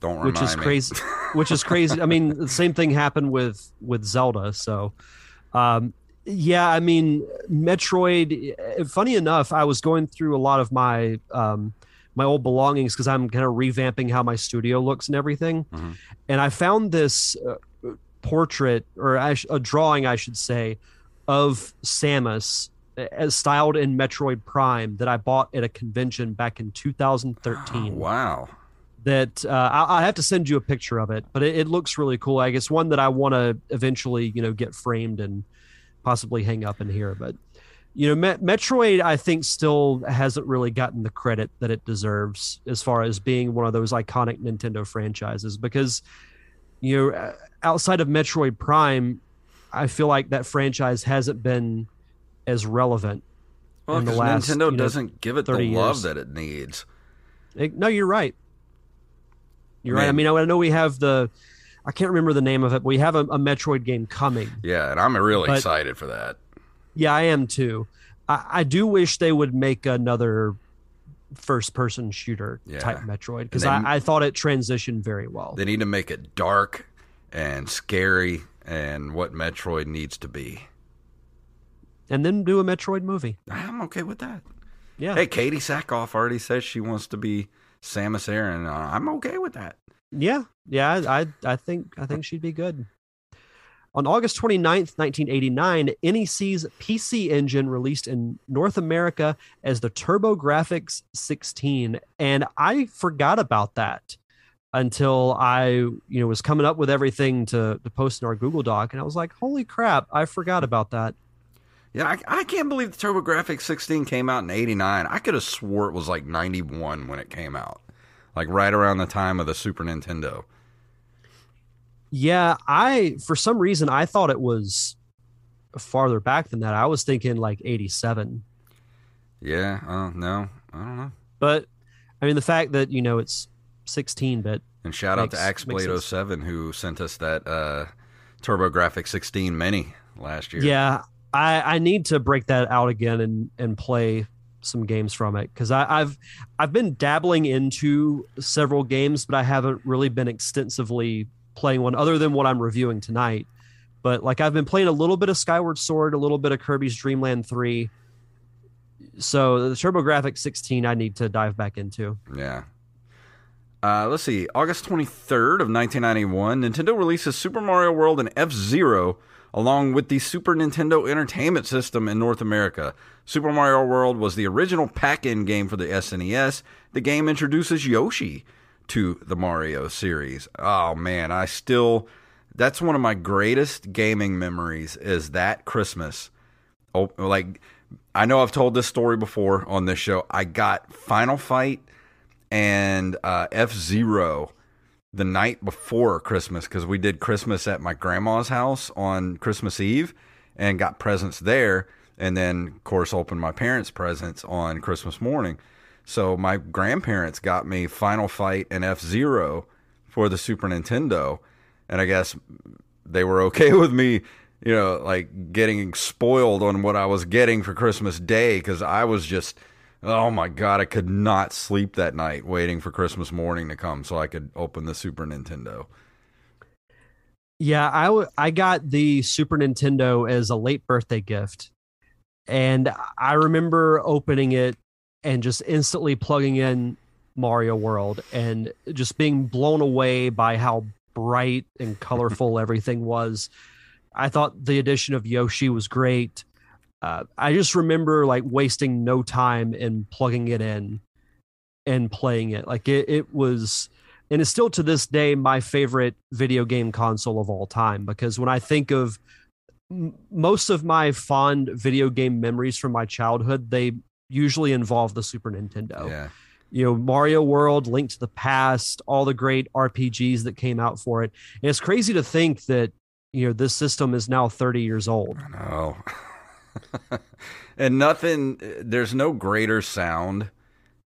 Speaker 2: Don't remind
Speaker 3: which is
Speaker 2: me.
Speaker 3: crazy which is crazy i mean the same thing happened with with zelda so um yeah i mean metroid eh, funny enough i was going through a lot of my um my old belongings because i'm kind of revamping how my studio looks and everything
Speaker 2: Mhm.
Speaker 3: and i found this uh, portrait or a drawing i should say of samus eh, as styled in metroid prime that i bought at a convention back in 2013
Speaker 2: Wow.
Speaker 3: that uh, I, I have to send you a picture of it, but it, it looks really cool. I guess one that I want to eventually, you know, get framed and possibly hang up in here. But you know, Met- Metroid, I think, still hasn't really gotten the credit that it deserves as far as being one of those iconic Nintendo franchises. Because you know, uh, outside of Metroid Prime, I feel like that franchise hasn't been as relevant.
Speaker 2: Well,
Speaker 3: in the
Speaker 2: because
Speaker 3: last,
Speaker 2: Nintendo
Speaker 3: you know,
Speaker 2: doesn't give it the
Speaker 3: 30
Speaker 2: love
Speaker 3: years.
Speaker 2: that it needs.
Speaker 3: Eh, No, you're right. You're right. I mean, I know we have the, I can't remember the name of it. But we have a, a Metroid game coming.
Speaker 2: Yeah, and I'm really
Speaker 3: But-
Speaker 2: excited for that.
Speaker 3: Yeah, I am too. I, I do wish they would make another first-person shooter
Speaker 2: Yeah.
Speaker 3: type Metroid because I, I thought it transitioned very well.
Speaker 2: They need to make it dark and scary and what Metroid needs to be.
Speaker 3: and then do a Metroid movie.
Speaker 2: I'm okay with that.
Speaker 3: Yeah.
Speaker 2: Hey, Katee Sackhoff already says she wants to be Samus Aran. Uh, I'm okay with that.
Speaker 3: Yeah, yeah, I, I, I think, I think she'd be good. On August 29th, 1989, NEC's PC engine released in North America as the TurboGrafx 16, and I forgot about that until I, you know, was coming up with everything to, to post in our Google Doc, and I was like, "Holy crap, I forgot about that."
Speaker 2: Yeah, I, I can't believe the TurboGrafx 16 came out in 89. I could have swore it was like 91 when it came out. Like right around the time of the Super Nintendo.
Speaker 3: Yeah, I for some reason I thought it was farther back than that. I was thinking like 87.
Speaker 2: Yeah, uh, no, I don't know.
Speaker 3: But I mean, the fact that you know it's 16 bit.
Speaker 2: And shout out to
Speaker 3: Makes- makes sense.
Speaker 2: Axblade07 who sent us that uh, TurboGrafx 16 Mini last year.
Speaker 3: Yeah, I I need to break that out again and and play some games from it because I've I've been dabbling into several games, but I haven't really been extensively playing one other than what I'm reviewing tonight. But like I've been playing a little bit of Skyward Sword, a little bit of Kirby's Dream Land 3. So the TurboGrafx 16 I need to dive back into.
Speaker 2: Yeah. Uh, let's see. August 23rd of 1991, Nintendo releases Super Mario World and F-Zero along with the Super Nintendo Entertainment System in North America. Super Mario World was the original pack-in game for the SNES. The game introduces Yoshi to the Mario series. Oh man, I still that's one of my greatest gaming memories is that Christmas. Oh, like I know I've told this story before on this show. I got Final Fight and uh, F Zero the night before Christmas because we did Christmas at my grandma's house on Christmas Eve and got presents there. And then, of course, opened my parents' presents on Christmas morning. So my grandparents got me Final Fight and F Zero for the Super Nintendo. And I guess they were okay with me, you know, like getting spoiled on what I was getting for Christmas Day because I was just Oh my god, I could not sleep that night waiting for Christmas morning to come so I could open the Super Nintendo.
Speaker 3: Yeah, I, w- I got the Super Nintendo as a late birthday gift. And I remember opening it and just instantly plugging in Mario World and just being blown away by how bright and colorful everything was. I thought the addition of Yoshi was great uh, I just remember like wasting no time in plugging it in and playing it. Like it, it was, and it's still to this day my favorite video game console of all time because when I think of m- most of my fond video game memories from my childhood, they usually involve the Super Nintendo.
Speaker 2: Yeah.
Speaker 3: You know, Mario World, Link to the Past, all the great RPGs that came out for it. And it's crazy to think that, you know, this system is now 30 years old.
Speaker 2: I know. and nothing there's no greater sound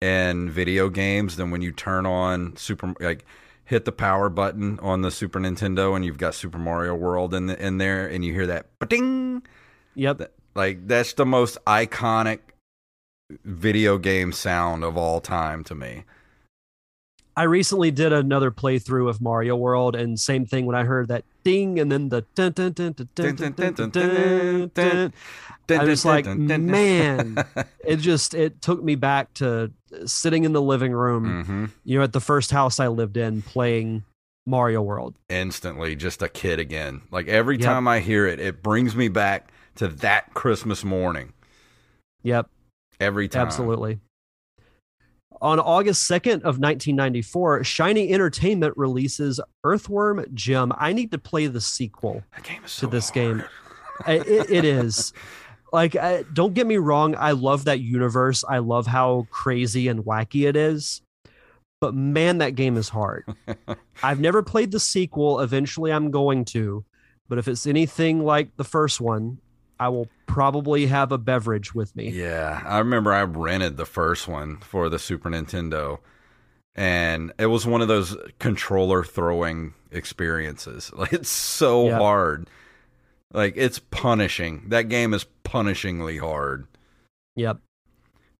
Speaker 2: in video games than when you turn on super like hit the power button on the Super Nintendo and you've got Super Mario World in the, in there and you hear that ding
Speaker 3: Yep.
Speaker 2: like that's the most iconic video game sound of all time to me.
Speaker 3: I recently did another playthrough of Mario World, and same thing when I heard that ding and then the dun dun dun dun dun dun dun dun dun. dun. I was like, man, it just it took me back to sitting in the living room,
Speaker 2: hmm
Speaker 3: you know, at the first house I lived in, playing Mario World.
Speaker 2: instantly just a kid again. Like every
Speaker 3: Yep.
Speaker 2: time I hear it, it brings me back to that Christmas morning.
Speaker 3: Yep,
Speaker 2: Every time.
Speaker 3: absolutely. On August 2nd of 1994, Shiny Entertainment releases Earthworm Jim. I need to play the sequel.
Speaker 2: Game so
Speaker 3: to this
Speaker 2: hard.
Speaker 3: game. It, it is like I, don't get me wrong i love that universe i love how crazy and wacky it is but man that game is hard i've never played the sequel eventually i'm going to but if it's anything like the first one i will probably have a beverage with me
Speaker 2: Yeah, I remember I rented the first one for the Super Nintendo, and it was one of those controller throwing experiences. Like it's so
Speaker 3: Yep.
Speaker 2: hard. Like it's punishing. That game is punishingly hard.
Speaker 3: yep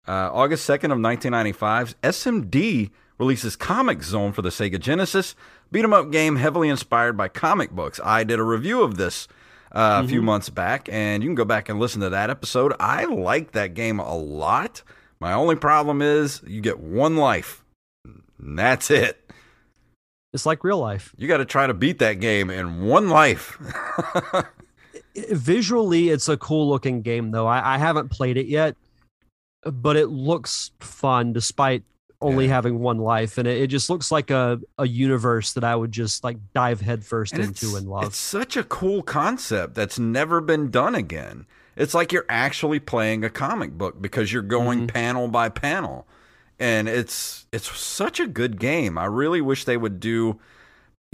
Speaker 2: Uh, August 2nd of 1995, SMD releases Comix Zone for the Sega Genesis, beat 'em up game heavily inspired by comic books. I did a review of this uh, a few months back, and you can go back and listen to that episode. I like that game a lot. My only problem is you get one life. And that's it.
Speaker 3: it's like real life
Speaker 2: You got to try to beat that game in one life.
Speaker 3: visually it's a cool looking game though I, I haven't played it yet but it looks fun despite only
Speaker 2: Yeah.
Speaker 3: having one life and it, it just looks like a, a universe that i would just like dive headfirst
Speaker 2: And
Speaker 3: into and love
Speaker 2: It's such a cool concept that's never been done again. It's like you're actually playing a comic book because you're going
Speaker 3: Mhm.
Speaker 2: panel by panel. And it's it's such a good game. I really wish they would do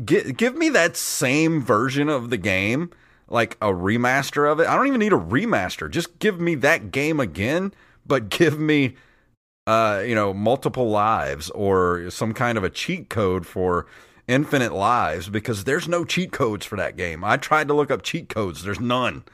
Speaker 2: give, give me that same version of the game, like a remaster of it. I don't even need a remaster. Just give me that game again, but give me uh, you know, multiple lives or some kind of a cheat code for infinite lives because there's no cheat codes for that game. I tried to look up cheat codes, there's none.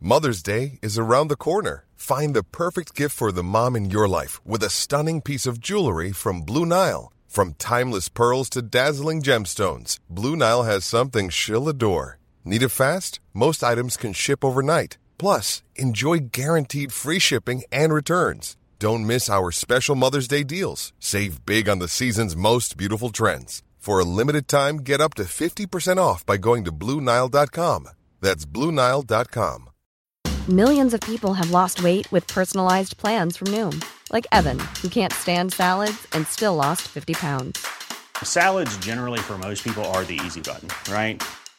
Speaker 5: Mother's Day is around the corner. Find the perfect gift for the mom in your life with a stunning piece of jewelry from Blue Nile. From timeless pearls to dazzling gemstones, Blue Nile has something she'll adore. Need it fast? Most items can ship overnight. Plus, enjoy guaranteed free shipping and returns. Don't miss our special Mother's Day deals. Save big on the season's most beautiful trends. For a limited time, get up to 50% off by going to BlueNile.com. That's BlueNile.com.
Speaker 6: Millions of people have lost weight with personalized plans from Noom, like Evan, who can't stand salads and still lost 50 pounds.
Speaker 7: Salads, generally, for most people, are the easy button, right?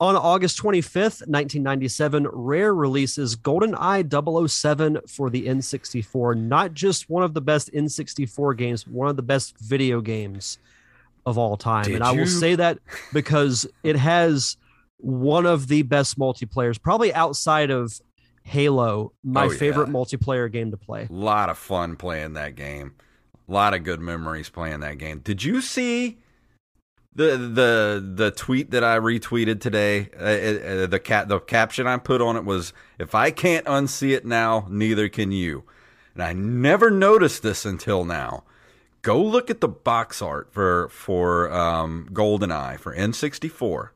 Speaker 3: On August 25th, 1997, Rare releases GoldenEye 007 for the N64. Not just one of the best N64 games, one of the best video games of all time.
Speaker 2: Did
Speaker 3: and I
Speaker 2: you?
Speaker 3: will say that because it has one of the best multiplayers, probably outside of Halo, my
Speaker 2: Oh, yeah.
Speaker 3: favorite multiplayer game to play.
Speaker 2: A lot of fun playing that game. A lot of good memories playing that game. Did you see the the the tweet that I retweeted today? Uh, uh, the cat the caption I put on it was, "If I can't unsee it now, neither can you." And I never noticed this until now. Go look at the box art for for um, GoldenEye for N64,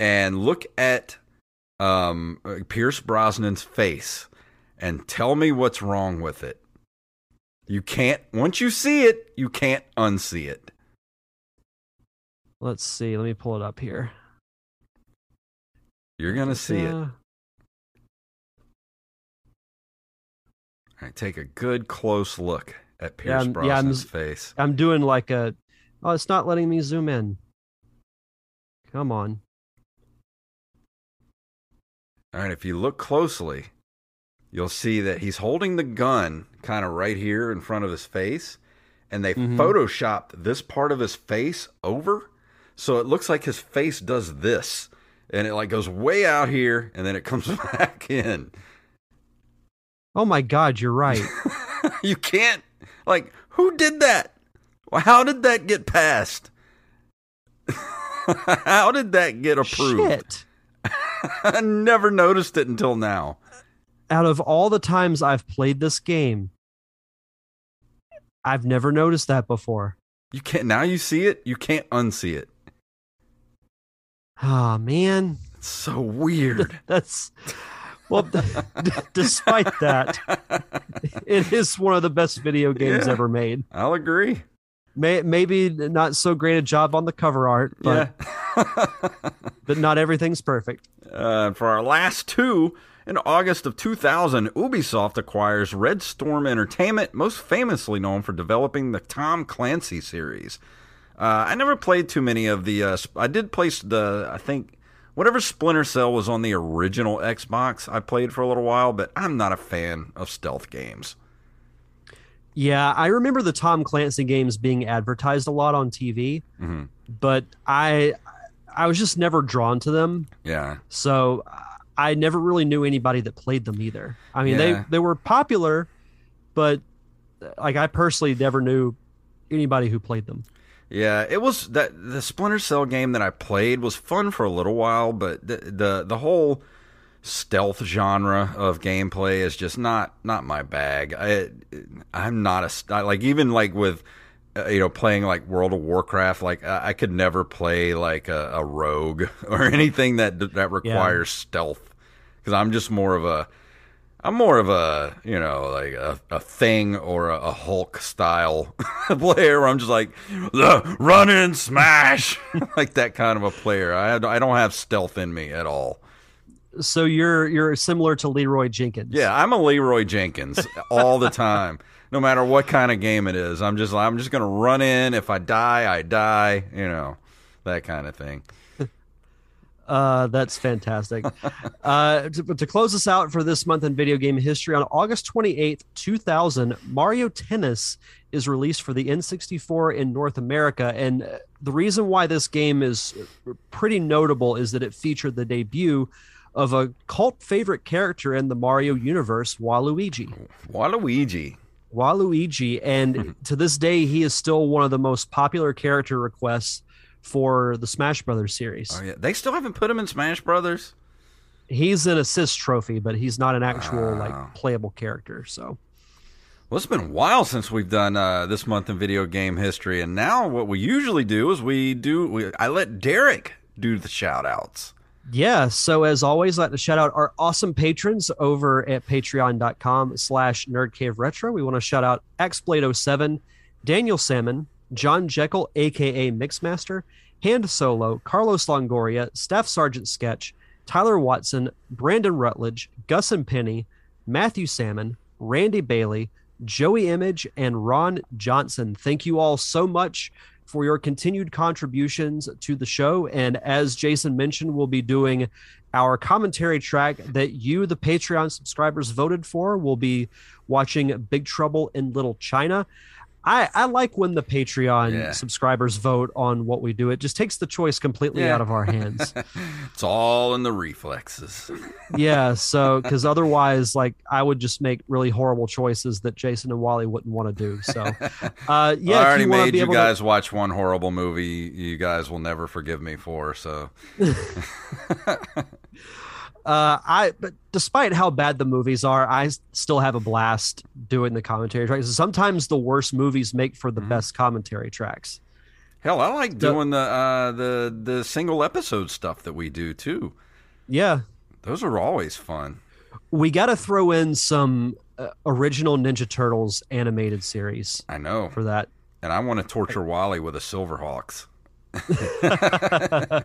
Speaker 2: and look at um, Pierce Brosnan's face, and tell me what's wrong with it. You can't once you see it, you can't unsee it.
Speaker 3: Let's see. Let me pull it up here.
Speaker 2: You're gonna see it. All right, take a good close look at
Speaker 3: Yeah,
Speaker 2: Pierce
Speaker 3: I'm- yeah, I'm-
Speaker 2: Brosnan's face.
Speaker 3: I'm doing like a. Oh, it's not letting me zoom in. Come on.
Speaker 2: All right, if you look closely, you'll see that he's holding the gun kind of right here in front of his face, and they
Speaker 3: Mhm.
Speaker 2: photoshopped this part of his face over, so it looks like his face does this, and it like goes way out here, and then it comes back in.
Speaker 3: Oh my God, you're right.
Speaker 2: you can't like who did that? How did that get passed? How did that get approved?
Speaker 3: Shit.
Speaker 2: I never noticed it until now.
Speaker 3: Out of all the times I've played this game, I've never noticed that before.
Speaker 2: You can't now you see it, you can't unsee it.
Speaker 3: Ah, man.
Speaker 2: It's so weird.
Speaker 3: That's. Well, d- despite that, it is one of the best video games
Speaker 2: Yeah.
Speaker 3: ever made.
Speaker 2: I'll agree.
Speaker 3: May, maybe not so great a job on the cover art, but,
Speaker 2: yeah.
Speaker 3: but not everything's perfect.
Speaker 2: Uh, for our last two, in August of 2000, Ubisoft acquires Red Storm Entertainment, most famously known for developing the Tom Clancy series. Uh, I never played too many of the. Uh, I did play the. I think whatever Splinter Cell was on the original Xbox. I played for a little while, but I'm not a fan of stealth games.
Speaker 3: Yeah, I remember the Tom Clancy games being advertised a lot on TV,
Speaker 2: hmm
Speaker 3: but I I was just never drawn to them.
Speaker 2: Yeah,
Speaker 3: So I never really knew anybody that played them either. I mean,
Speaker 2: Yeah.
Speaker 3: they they were popular, but like I personally never knew anybody who played them.
Speaker 2: Yeah, it was that the Splinter Cell game that I played was fun for a little while, but the the, the whole stealth genre of gameplay is just not not my bag. I I'm not a like even like with uh, you know playing like World of Warcraft, like I, I could never play like a, a rogue or anything that that requires stealth because I'm just more of a I'm more of a, you know, like a, a thing or a, a Hulk style player where I'm just like, "The run and smash, like that kind of a player. I, I don't have stealth in me at all.
Speaker 3: So you're you're similar to Leeroy Jenkins.
Speaker 2: Yeah, I'm a Leeroy Jenkins all the time, no matter what kind of game it is. I'm just I'm just gonna run in. If I die, I die. You know, that kind of thing.
Speaker 3: Uh, that's fantastic. uh, to, to close us out for this month in video game history, on August 28th, 2000, Mario Tennis is released for the N64 in North America. And uh, the reason why this game is pretty notable is that it featured the debut of a cult favorite character in the Mario universe, Waluigi.
Speaker 2: Waluigi.
Speaker 3: Waluigi, and to this day, he is still one of the most popular character requests for the Smash Brothers series.
Speaker 2: Oh yeah, they still haven't put him in Smash Brothers.
Speaker 3: He's an assist trophy, but he's not an actual
Speaker 2: Wow.
Speaker 3: like playable character. So
Speaker 2: Well, it's been a while since we've done uh, this month in video game history, and now what we usually do is we do. We, I let Derek do the shout outs.
Speaker 3: yeah. So as always, I'd like to shout out our awesome patrons over at patreon.com slash nerdcave retro. We want to shout out Xblade07, Daniel Salmon, John Jekyll, aka Mixmaster, Hand Solo, Carlos Longoria, Staff Sergeant Sketch, Tyler Watson, Brandon Rutledge, Gus and Penny, Matthew Salmon, Randy Bailey, Joey Image, and Ron Johnson. Thank you all so much for your continued contributions to the show. And as Jason mentioned, we'll be doing our commentary track that you, the Patreon subscribers, voted for. We'll be watching Big Trouble in Little China. I, I like when the Patreon
Speaker 2: Yeah.
Speaker 3: subscribers vote on what we do. It just takes the choice completely
Speaker 2: Yeah.
Speaker 3: out of our hands.
Speaker 2: It's all in the reflexes.
Speaker 3: yeah. So, because otherwise, like, I would just make really horrible choices that Jason and Wally wouldn't want to do. So, uh, yeah.
Speaker 2: I
Speaker 3: if
Speaker 2: already
Speaker 3: you
Speaker 2: made you
Speaker 3: able to-
Speaker 2: guys watch one horrible movie you guys will never forgive me for. So
Speaker 3: Uh, I but despite how bad the movies are, I still have a blast doing the commentary tracks. Sometimes the worst movies make for the
Speaker 2: Mm-hmm.
Speaker 3: best commentary tracks.
Speaker 2: hell, I like doing the uh, the the single episode stuff that we do too.
Speaker 3: Yeah,
Speaker 2: Those are always fun.
Speaker 3: we got to throw in some uh, original Ninja Turtles animated series
Speaker 2: I know.
Speaker 3: for that.
Speaker 2: And I want to torture Wally with a Silverhawks.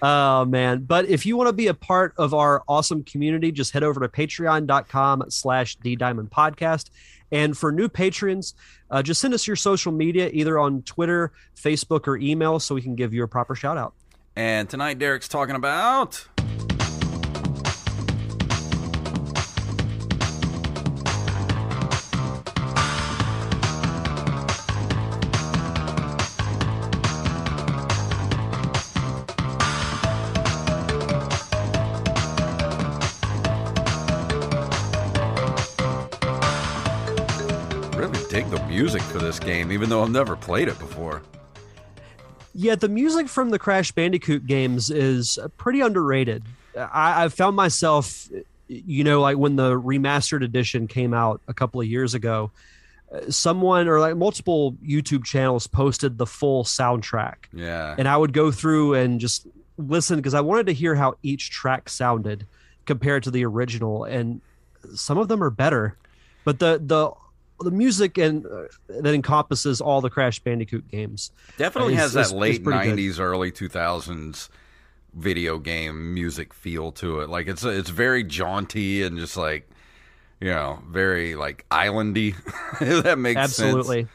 Speaker 3: Oh man. But if you want to be a part of our awesome community, just head over to patreon.com slash D Diamond Podcast. And for new patrons, uh, just send us your social media either on Twitter, Facebook, or email so we can give you a proper shout out.
Speaker 2: And tonight Derek's talking about this game, even though I've never played it before.
Speaker 3: Yeah, the music from the Crash Bandicoot games is pretty underrated. I, found myself, you know, like when the remastered edition came out a couple of years ago, someone or like multiple YouTube channels posted the full soundtrack.
Speaker 2: Yeah.
Speaker 3: And I would go through and just listen because I wanted to hear how each track sounded compared to the original. And some of them are better, but the, the, the music and uh, that encompasses all the Crash Bandicoot games
Speaker 2: Definitely
Speaker 3: is-
Speaker 2: has that late
Speaker 3: pretty good.
Speaker 2: '90s, early 2000s video game music feel to it. Like it's it's very jaunty and just like you know, very like islandy. that makes
Speaker 3: Absolutely.
Speaker 2: sense.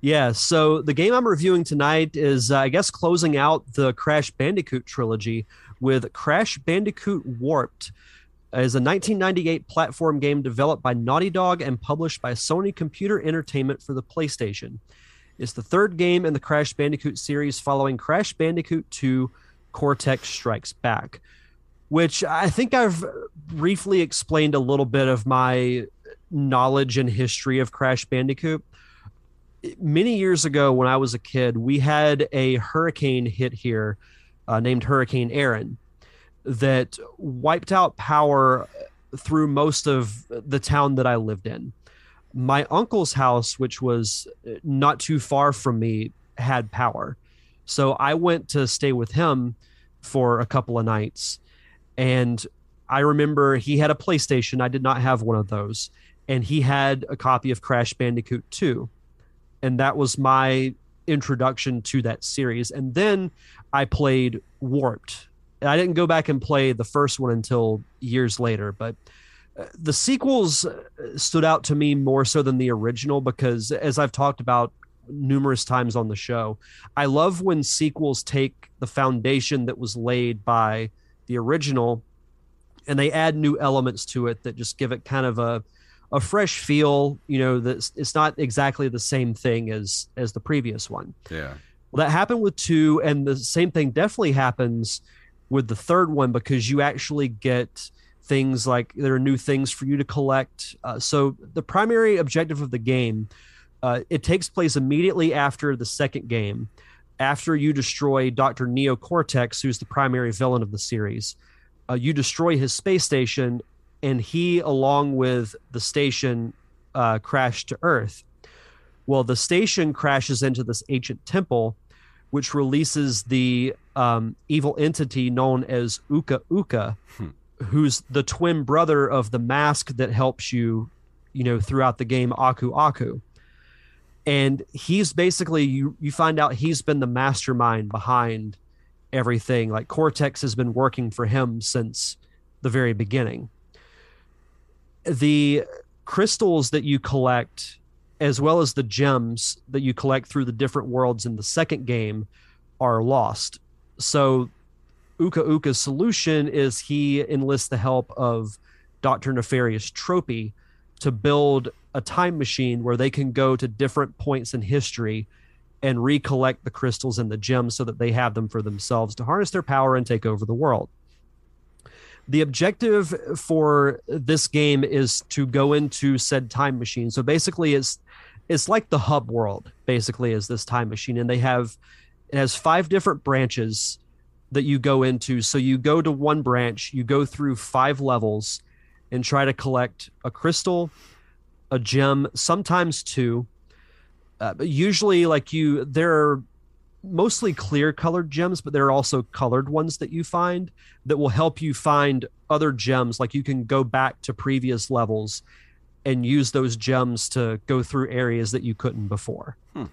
Speaker 3: Yeah. So the game I'm reviewing tonight is, uh, I guess, closing out the Crash Bandicoot trilogy with Crash Bandicoot Warped. Is a 1998 platform game developed by Naughty Dog and published by Sony Computer Entertainment for the PlayStation. It's the third game in the Crash Bandicoot series following Crash Bandicoot 2 Cortex Strikes Back, which I think I've briefly explained a little bit of my knowledge and history of Crash Bandicoot. Many years ago, when I was a kid, we had a hurricane hit here uh, named Hurricane Aaron that wiped out power through most of the town that I lived in. My uncle's house, which was not too far from me, had power. So I went to stay with him for a couple of nights. And I remember he had a PlayStation. I did not have one of those. And he had a copy of Crash Bandicoot 2. And that was my introduction to that series. And then I played Warped. I didn't go back and play the first one until years later, but uh, the sequels uh, stood out to me more so than the original because, as I've talked about numerous times on the show, I love when sequels take the foundation that was laid by the original and they add new elements to it that just give it kind of a a fresh feel you know that it's not exactly the same thing as as the previous one
Speaker 2: Yeah.
Speaker 3: well, that happened with two, and the same thing definitely happens with the third one because you actually get things like there are new things for you to collect. Uh, so the primary objective of the game, uh, it takes place immediately after the second game, after you destroy Doctor Neo Cortex, who's the primary villain of the series. Uh, you destroy his space station, and he, along with the station, uh, crash to Earth. Well, the station crashes into this ancient temple, which releases the um, evil entity known as Uka Uka, who's the twin brother of the mask that helps you, you know, throughout the game, Aku Aku. and he's basically you you find out he's been the mastermind behind everything. Like cortex has been working for him since the very beginning. The crystals that you collect as well as the gems that you collect through the different worlds in the second game are lost so uka uka's solution is he enlists the help of dr nefarious tropy to build a time machine where they can go to different points in history and recollect the crystals and the gems so that they have them for themselves to harness their power and take over the world. The objective for this game is to go into said time machine. So basically it's it's like the hub world basically is this time machine and they have it has five different branches that you go into. So you go to one branch, you go through five levels and try to collect a crystal, a gem, sometimes two. Uh, but usually, like you, there are mostly clear colored gems, but there are also colored ones that you find that will help you find other gems. Like you can go back to previous levels and use those gems to go through areas that you couldn't before
Speaker 2: Hmm.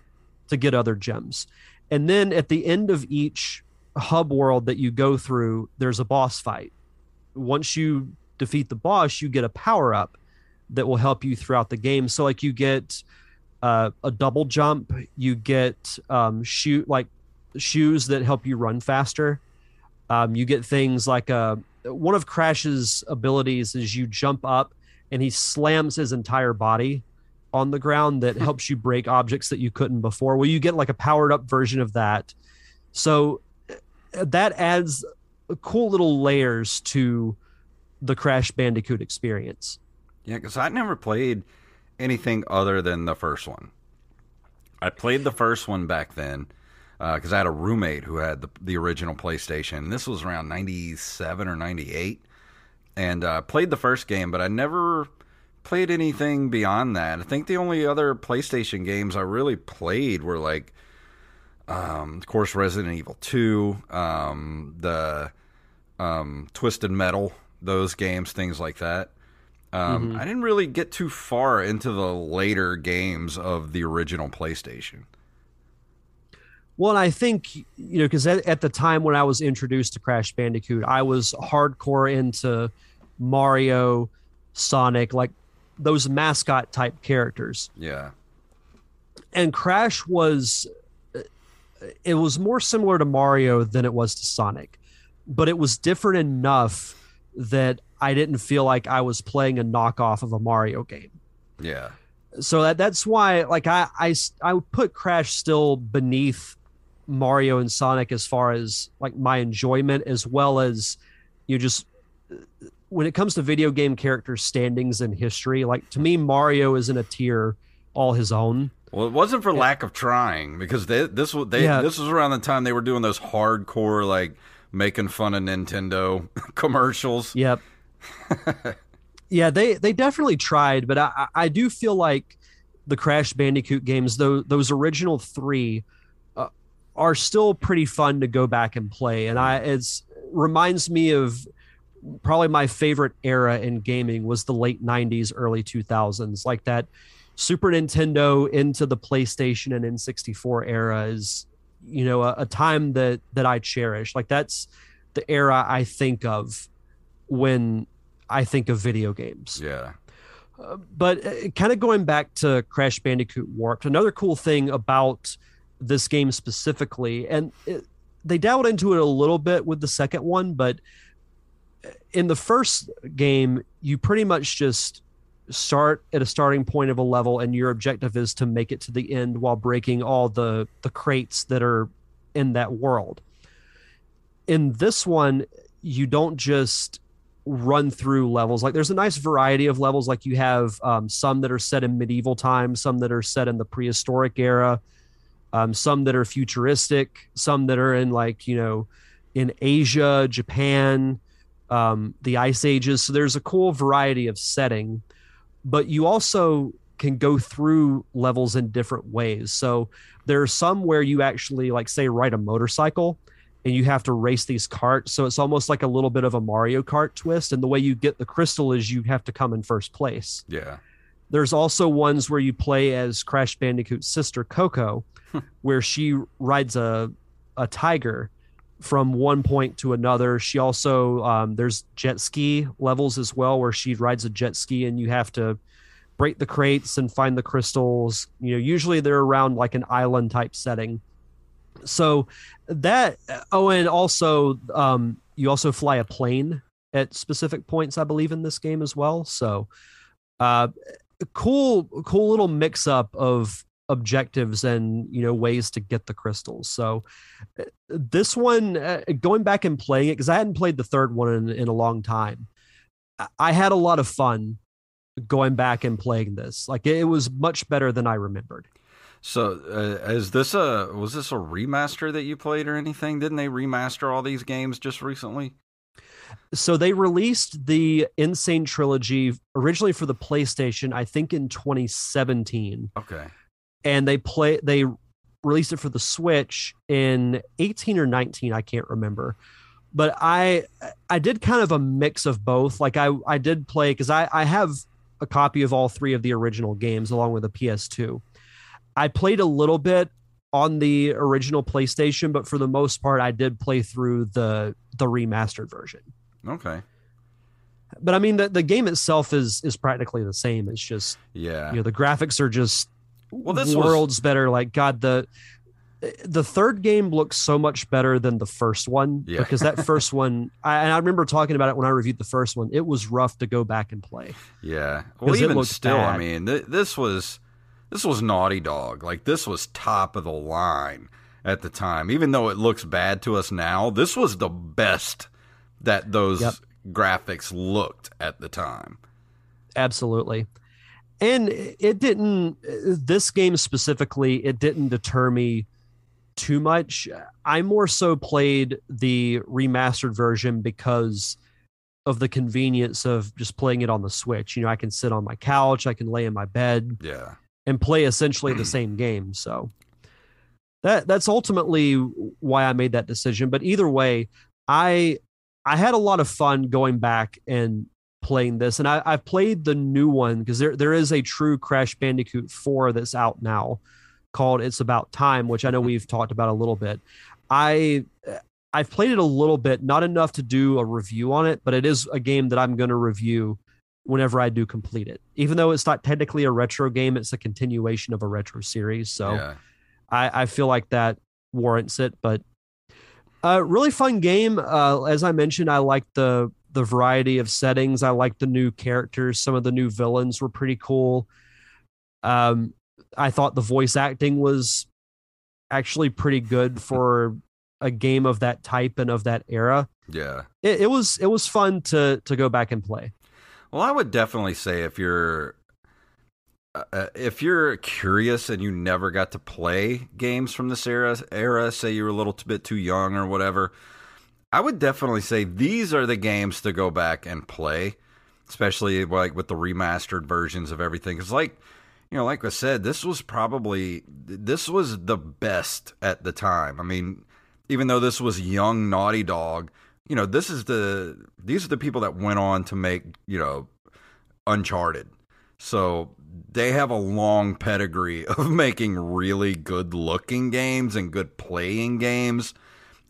Speaker 3: to get other gems. And then at the end of each hub world that you go through, there's a boss fight. Once you defeat the boss, you get a power up that will help you throughout the game. So like you get uh, a double jump, you get um, shoot like shoes that help you run faster. Um, you get things like uh, one of Crash's abilities is you jump up and he slams his entire body on the ground that helps you break objects that you couldn't before. Well, you get like a powered up version of that. So uh, that adds cool little layers to the Crash Bandicoot experience.
Speaker 2: Yeah, because I never played anything other than the first one. I played the first one back then because I had a roommate who had the, the original PlayStation. This was around 97 or 98. And uh, played the first game, but I never played anything beyond that. I think the only other PlayStation games I really played were like, um, of course, Resident Evil 2, um, the um, Twisted Metal, those games, things like that. Um,
Speaker 3: Mhm.
Speaker 2: I didn't really get too far into the later games of the original PlayStation.
Speaker 3: Well, I think, you know, because at, at the time when I was introduced to Crash Bandicoot, I was hardcore into Mario, Sonic, like those mascot type characters.
Speaker 2: Yeah.
Speaker 3: And Crash was, uh, it was more similar to Mario than it was to Sonic, but it was different enough that I didn't feel like I was playing a knockoff of a Mario game
Speaker 2: Yeah.
Speaker 3: so that that's why like I I I would put crash still beneath mario and sonic as far as like my enjoyment as well as you just when it comes to video game character standings in history like to me mario is in a tier all his own
Speaker 2: Well, it wasn't for lack of trying because they, this was they
Speaker 3: Yeah.
Speaker 2: this was around the time they were doing those hardcore like making fun of Nintendo commercials.
Speaker 3: Yep. yeah, they they definitely tried, but I I I do feel like the Crash Bandicoot games, though those original three, uh, are still pretty fun to go back and play, and I it's reminds me of probably my favorite era in gaming was the late 90s early 2000s like that super nintendo into the playstation and n64 era is you know a, a time that that i cherish. Like that's the era i think of when i think of video games.
Speaker 2: Yeah.
Speaker 3: but uh, kind of going back to Crash Bandicoot Warped, another cool thing about this game specifically, and it, they dabbled into it a little bit with the second one, but in the first game, you pretty much just start at a starting point of a level, and your objective is to make it to the end while breaking all the the crates that are in that world. In this one, you don't just run through levels. Like there's a nice variety of levels. Like you have um, some that are set in medieval times, some that are set in the prehistoric era, um, some that are futuristic, some that are in like you know in Asia, Japan, um, the Ice Ages. So there's a cool variety of setting, but you also can go through levels in different ways. So there are some where you actually like say ride a motorcycle and you have to race these carts. So it's almost like a little bit of a Mario Kart twist. And the way you get the crystal is you have to come in first place.
Speaker 2: Yeah.
Speaker 3: There's also ones where you play as Crash Bandicoot's sister Coco, where she rides a a tiger from one point to another. She also um, there's jet ski levels as well, where she rides a jet ski and you have to break the crates and find the crystals. You know, usually they're around like an island type setting. So that oh, and also um, you also fly a plane at specific points, I believe, in this game as well. So uh, cool, cool little mix up of objectives and you know ways to get the crystals so uh, this one uh, going back and playing it because i hadn't played the third one in, in a long time i had a lot of fun going back and playing this like it was much better than i remembered
Speaker 2: So, uh, is this a was this a remaster that you played or anything? Didn't they remaster all these games just recently?
Speaker 3: so they released the N. Sane Trilogy originally for the playstation i think in 2017
Speaker 2: Okay.
Speaker 3: And they play they released it for the switch in 18 or 19 i can't remember. But i i did kind of a mix of both. Like i i did play because i i have a copy of all three of the original games along with a ps2 i played a little bit on the original playstation but for the most part i did play through the the remastered version.
Speaker 2: Okay.
Speaker 3: but i mean the, the game itself is is practically the same. It's just
Speaker 2: Yeah.
Speaker 3: you know the graphics are just
Speaker 2: Well, this was
Speaker 3: worlds better like god the the third game looks so much better than the first one
Speaker 2: Yeah.
Speaker 3: because that first one I, and I remember talking about it when I reviewed the first one it was rough to go back and play
Speaker 2: Yeah. well even still, I mean, th- this was this was Naughty Dog. Like this was top of the line at the time. Even though it looks bad to us now, this was the best that those
Speaker 3: Yep.
Speaker 2: graphics looked at the time.
Speaker 3: absolutely and it didn't this game specifically it didn't deter me too much. I more so played the remastered version because of the convenience of just playing it on the switch. You know i can sit on my couch i can lay in my bed
Speaker 2: Yeah.
Speaker 3: and play essentially the same game. So that that's ultimately why i made that decision. But either way i i had a lot of fun going back and playing this and I, i've played the new one because there, there is a true crash bandicoot 4 that's out now called it's about time which i know we've talked about a little bit i i've played it a little bit not enough to do a review on it but it is a game that i'm going to review whenever i do complete it even though it's not technically a retro game it's a continuation of a retro series so
Speaker 2: yeah.
Speaker 3: I, I feel like that warrants it. But uh, really fun game. Uh, as I mentioned, I like the the variety of settings. I like the new characters. Some of the new villains were pretty cool. Um, I thought the voice acting was actually pretty good for a game of that type and of that era.
Speaker 2: Yeah.
Speaker 3: It, it was it was fun to to go back and play.
Speaker 2: Well, I would definitely say if you're uh, if you're curious and you never got to play games from this era, era, say you were a little bit too young or whatever, I would definitely say these are the games to go back and play, especially like with the remastered versions of everything. Because, like you know, like I said, this was probably this was the best at the time. I mean, even though this was young Naughty Dog, you know, this is the these are the people that went on to make you know Uncharted. So they have a long pedigree of making really good looking games and good playing games.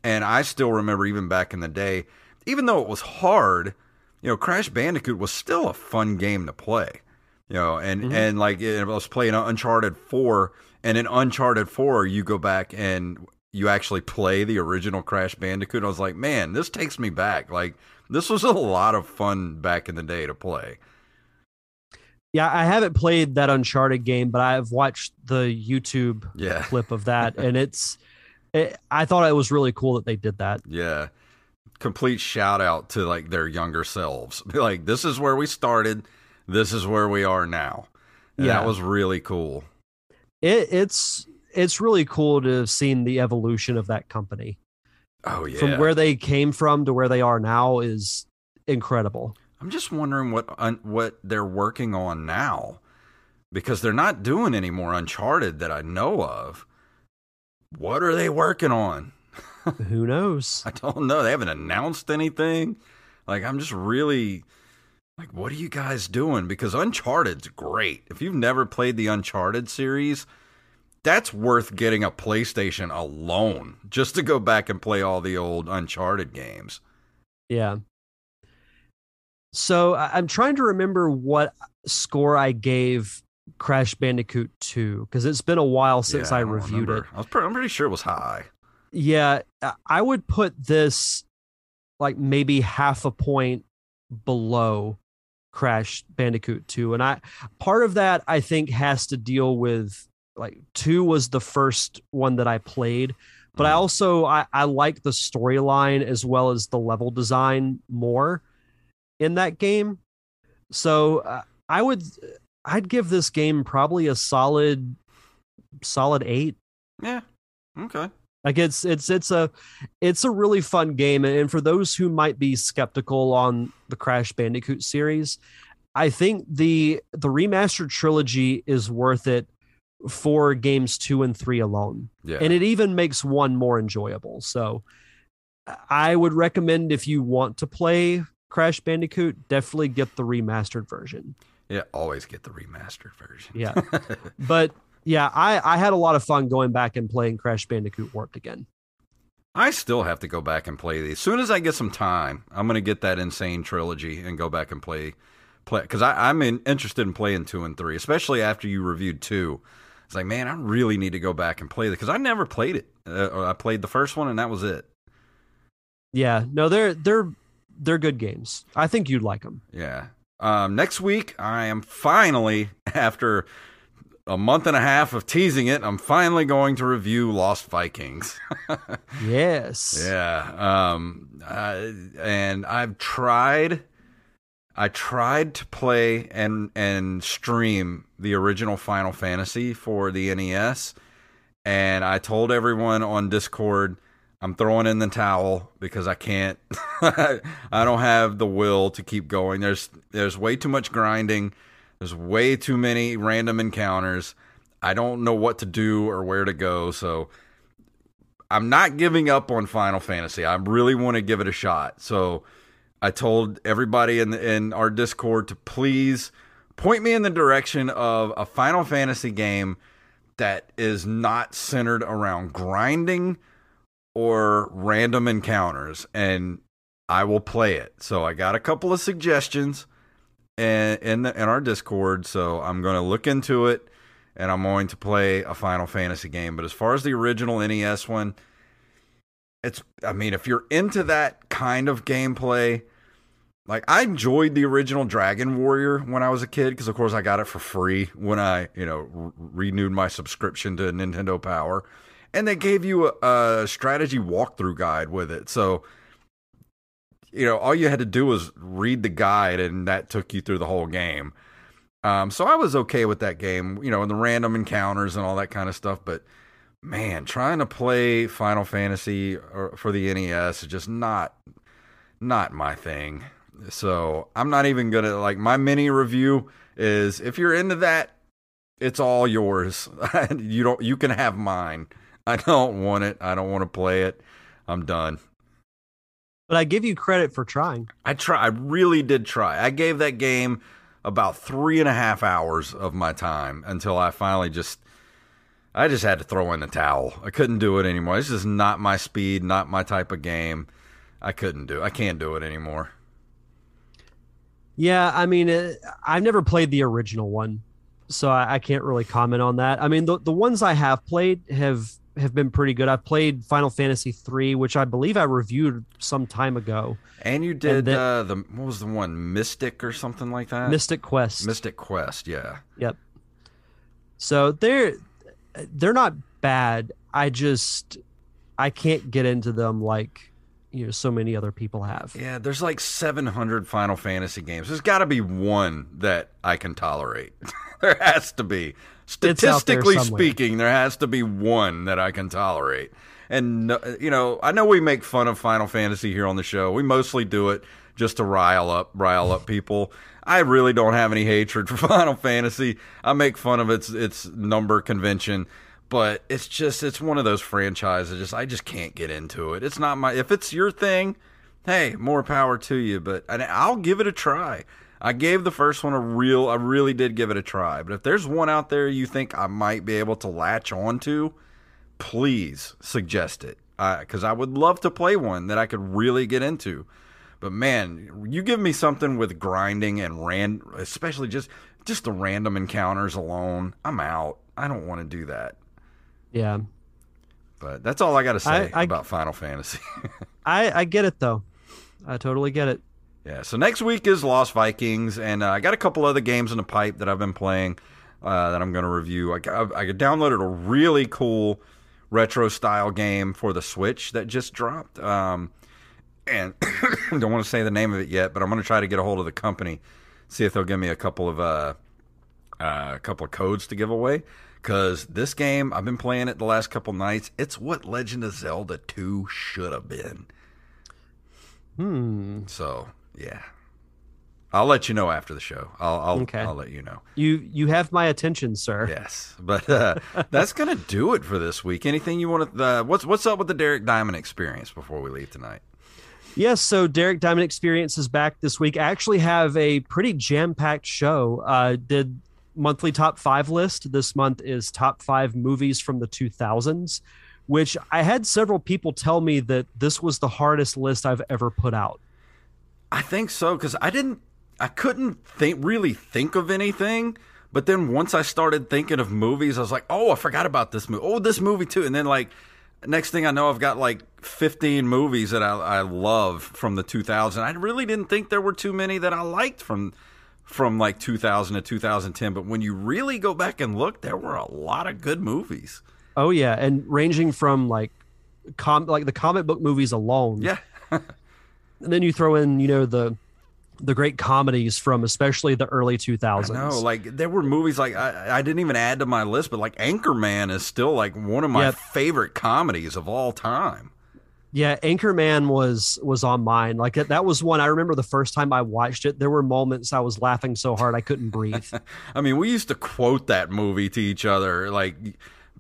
Speaker 2: And I still remember even back in the day, even though it was hard, you know, Crash Bandicoot was still a fun game to play. You know, and mm-hmm. and like I was playing Uncharted 4 and in Uncharted 4 you go back and you actually play the original Crash Bandicoot. I was like, man, this takes me back. Like this was a lot of fun back in the day to play.
Speaker 3: Yeah, I haven't played that Uncharted game, but I've watched the YouTube
Speaker 2: Yeah.
Speaker 3: clip of that, and it's. It, I thought it was really cool that they did that.
Speaker 2: Yeah. Complete shout out to like their younger selves. Like, this is where we started. This is where we are now. And
Speaker 3: Yeah.
Speaker 2: that was really cool.
Speaker 3: It, it's it's really cool to have seen the evolution of that company
Speaker 2: Oh yeah.
Speaker 3: from where they came from to where they are now is incredible.
Speaker 2: I'm just wondering what un- what they're working on now, because they're not doing any more Uncharted that I know of. What are they working on?
Speaker 3: Who knows?
Speaker 2: I don't know. They haven't announced anything. Like I'm just really Like, what are you guys doing? Because Uncharted's great. If you've never played the Uncharted series, that's worth getting a PlayStation alone just to go back and play all the old Uncharted games.
Speaker 3: Yeah. So I'm trying to remember what score I gave Crash Bandicoot 2 because it's been a while since
Speaker 2: Yeah,
Speaker 3: I
Speaker 2: don't
Speaker 3: reviewed
Speaker 2: remember.
Speaker 3: it.
Speaker 2: I was pre- I'm pretty sure it was high.
Speaker 3: Yeah, I- I would put this like maybe half a point below Crash Bandicoot 2 and I part of that I think has to deal with like 2 was the first one that I played but I
Speaker 2: Mm.
Speaker 3: also I I like the storyline as well as the level design more in that game. So uh, I would I'd give this game probably a solid solid 8
Speaker 2: Yeah. Okay.
Speaker 3: like it's it's it's a it's a really fun game, and for those who might be skeptical on the Crash Bandicoot series, I think the the remastered trilogy is worth it for games two and three alone,
Speaker 2: Yeah.
Speaker 3: and it even makes one more enjoyable. So, I would recommend if you want to play Crash Bandicoot, definitely get the remastered version.
Speaker 2: Yeah. Always get the remastered version.
Speaker 3: Yeah. But yeah, I I had a lot of fun going back and playing Crash Bandicoot Warped again.
Speaker 2: I still have to go back and play these. As soon as I get some time, I'm going to get that N. Sane Trilogy and go back and play play because I'm in, interested in playing two and three, especially after you reviewed two. It's like, man, I really need to go back and play it because I never played it. Uh, I played the first one and that was it.
Speaker 3: Yeah, no, they're they're they're good games. I think you'd like them.
Speaker 2: Yeah. Um, next week, I am finally after a month and a half of teasing it. I'm finally going to review Lost Vikings.
Speaker 3: Yes.
Speaker 2: Yeah. Um, uh, and I've tried. I tried to play and and stream the original Final Fantasy for the NES, and I told everyone on Discord I'm throwing in the towel because I can't. I don't have the will to keep going. There's there's way too much grinding. There's way too many random encounters. I don't know what to do or where to go. So I'm not giving up on Final Fantasy. I really want to give it a shot. So I told everybody in in our Discord to please point me in the direction of a Final Fantasy game that is not centered around grinding or random encounters and I will play it. So I got a couple of suggestions in in, the, in our Discord, so I'm going to look into it and I'm going to play a Final Fantasy game. But as far as the original NES one, it's I mean, if you're into that kind of gameplay, like I enjoyed the original Dragon Warrior when I was a kid because of course I got it for free when I, you know, re- renewed my subscription to Nintendo Power. And they gave you a, a strategy walkthrough guide with it. So you know, all you had to do was read the guide, and that took you through the whole game. Um, so I was okay with that game, you know, and the random encounters and all that kind of stuff. But man, trying to play Final Fantasy for the NES is just not not my thing. So I'm not even gonna like my mini review is if you're into that, it's all yours. you don't you can have mine. I don't want it. I don't want to play it. I'm done.
Speaker 3: But I give you credit for trying.
Speaker 2: I try. I really did try. I gave that game about three and a half hours of my time until I finally just, I just had to throw in the towel. I couldn't do it anymore. This is not my speed, not my type of game. I couldn't do. I can't do it anymore.
Speaker 3: Yeah, I mean, uh, I've never played the original one, so I, I can't really comment on that. I mean, the the ones I have played have have been pretty good. I've played Final Fantasy three, which I believe I reviewed some time ago.
Speaker 2: And you did
Speaker 3: then-
Speaker 2: uh, the what was the one Mystic or something like that?
Speaker 3: Mystic Quest.
Speaker 2: Mystic Quest. Yeah.
Speaker 3: Yep. So they're they're not bad. I just I can't get into them like you know so many other people have.
Speaker 2: Yeah, there's like 700 Final Fantasy games. There's got to be one that I can tolerate. there has to be.
Speaker 3: Out there
Speaker 2: Statistically speaking, there has to be one that I can tolerate. And you know, I know we make fun of Final Fantasy here on the show. We mostly do it just to rile up rile up people. I really don't have any hatred for Final Fantasy. I make fun of its its number convention, but it's just it's one of those franchises. Just I just can't get into it. It's not my if it's your thing, hey, more power to you. But and I'll give it a try. I gave the first one a real, I really did give it a try. But if there's one out there you think I might be able to latch onto, please suggest it. Because I would love to play one that I could really get into. But man, you give me something with grinding and ran, especially just just the random encounters alone. I'm out. I don't want to do that.
Speaker 3: Yeah.
Speaker 2: But that's all I got to say
Speaker 3: I- I-
Speaker 2: about Final Fantasy.
Speaker 3: I, I get it though. I totally get it.
Speaker 2: Yeah, so next week is Lost Vikings, and uh, I got a couple other games in the pipe that I've been playing uh, that I'm going to review. I, I, I downloaded a really cool retro style game for the Switch that just dropped. Um, and I don't want to say the name of it yet, but I'm going to try to get a hold of the company, see if they'll give me a couple of uh, uh, a couple of codes to give away. Because this game, I've been playing it the last couple nights. It's what Legend of Zelda 2 should have been.
Speaker 3: Hmm.
Speaker 2: So yeah, I'll let you know after the show. I'll I'll,
Speaker 3: Okay.
Speaker 2: I'll let you know.
Speaker 3: You you have my attention, sir.
Speaker 2: Yes, but uh, that's gonna do it for this week. Anything you want to? Uh, what's what's up with the Derek Diamond experience before we leave tonight?
Speaker 3: Yes, so Derek Diamond Experience is back this week. I actually have a pretty jam-packed show. Uh, did monthly top five list. This month is top five movies from the 2000s, which I had several people tell me that this was the hardest list I've ever put out.
Speaker 2: I think so because I didn't, I couldn't think really think of anything. But then once I started thinking of movies, I was like, oh, I forgot about this movie. Oh, this movie too. And then like next thing I know, I've got like 15 movies that I, I love from the 2000. I really didn't think there were too many that I liked from from like 2000 to 2010. But when you really go back and look, there were a lot of good movies.
Speaker 3: Oh yeah, and ranging from like com like the comic book movies alone.
Speaker 2: Yeah.
Speaker 3: and then you throw in, you know, the the great comedies from especially the early 2000s.
Speaker 2: No, like there were movies like I, I didn't even add to my list, but like Anchorman is still like one of my
Speaker 3: Yep.
Speaker 2: favorite comedies of all time.
Speaker 3: Yeah, Anchorman was was on mine. Like that, that was one I remember the first time I watched it. There were moments I was laughing so hard I couldn't breathe.
Speaker 2: I mean, we used to quote that movie to each other like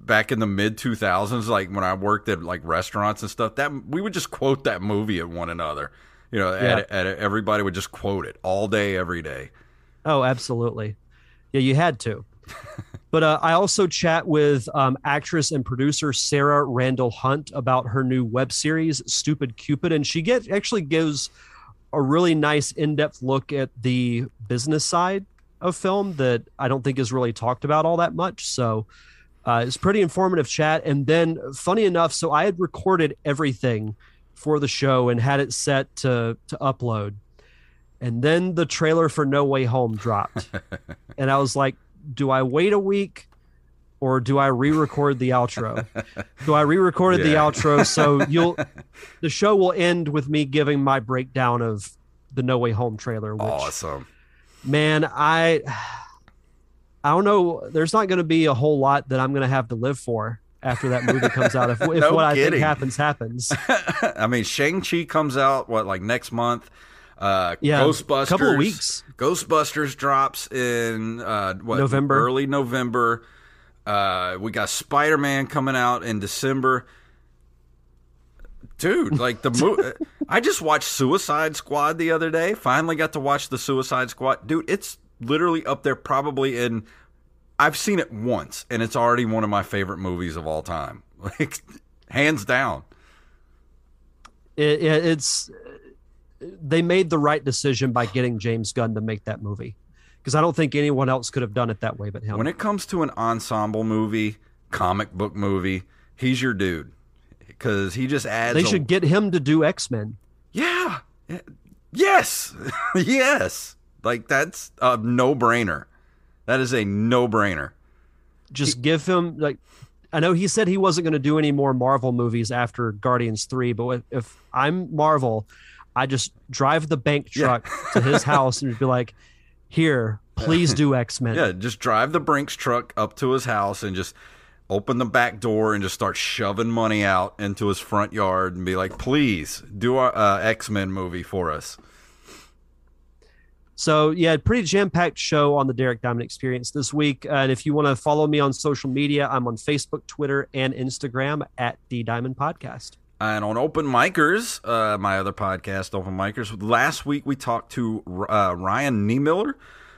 Speaker 2: back in the mid 2000s like when I worked at like restaurants and stuff. That we would just quote that movie at one another. You know,
Speaker 3: Yeah.
Speaker 2: at, at, everybody would just quote it all day every day.
Speaker 3: oh, absolutely. Yeah, you had to. But uh, I also chat with um, actress and producer Sarah Randall Hunt about her new web series Stupid Cupid, and she get actually gives a really nice in-depth look at the business side of film that I don't think is really talked about all that much. So uh, it's pretty informative chat. And then, funny enough, so I had recorded everything for the show and had it set to to upload, and then the trailer for No Way Home dropped, and I was like, do I wait a week? Or do I re-record the outro? Do I re-recorded the outro so you'll the show will end with me giving my breakdown of the No Way Home trailer. Which,
Speaker 2: Awesome.
Speaker 3: man, I I don't know. There's not going to be a whole lot that I'm going to have to live for after that movie comes out. If, if
Speaker 2: No
Speaker 3: what I think happens happens,
Speaker 2: I mean, Shang Chi comes out what like next month. Uh,
Speaker 3: Yeah,
Speaker 2: Ghostbusters.
Speaker 3: couple of weeks.
Speaker 2: Ghostbusters drops in uh, what
Speaker 3: November.
Speaker 2: early November. Uh, we got Spider Man coming out in December. Dude, like the movie, I just watched Suicide Squad the other day. Finally got to watch the Suicide Squad. Dude, it's literally up there, probably in. I've seen it once, and it's already one of my favorite movies of all time. Like, hands down.
Speaker 3: it, it, it's they made the right decision by getting James Gunn to make that movie because I don't think anyone else could have done it that way but him.
Speaker 2: When it comes to an ensemble movie, comic book movie, he's your dude because he just adds.
Speaker 3: they
Speaker 2: a-
Speaker 3: should get him to do X Men.
Speaker 2: Yeah. Yes. yes. Like that's a no brainer. That is a no brainer.
Speaker 3: Just give him like. I know he said he wasn't going to do any more Marvel movies after Guardians Three, but if, if I'm Marvel, I just drive the bank
Speaker 2: Yeah.
Speaker 3: truck to his house and be like, "Here, please do X Men."
Speaker 2: Yeah, just drive the Brinks truck up to his house and just open the back door and just start shoving money out into his front yard and be like, "Please do our uh, X Men movie for us."
Speaker 3: So yeah, pretty jam-packed show on the Derek Diamond Experience this week. And if you want to follow me on social media, I'm on Facebook, Twitter, and Instagram at the Diamond Podcast.
Speaker 2: And on Open Micers, uh, my other podcast, Open Micers, last week we talked to uh, Ryan Niemiller,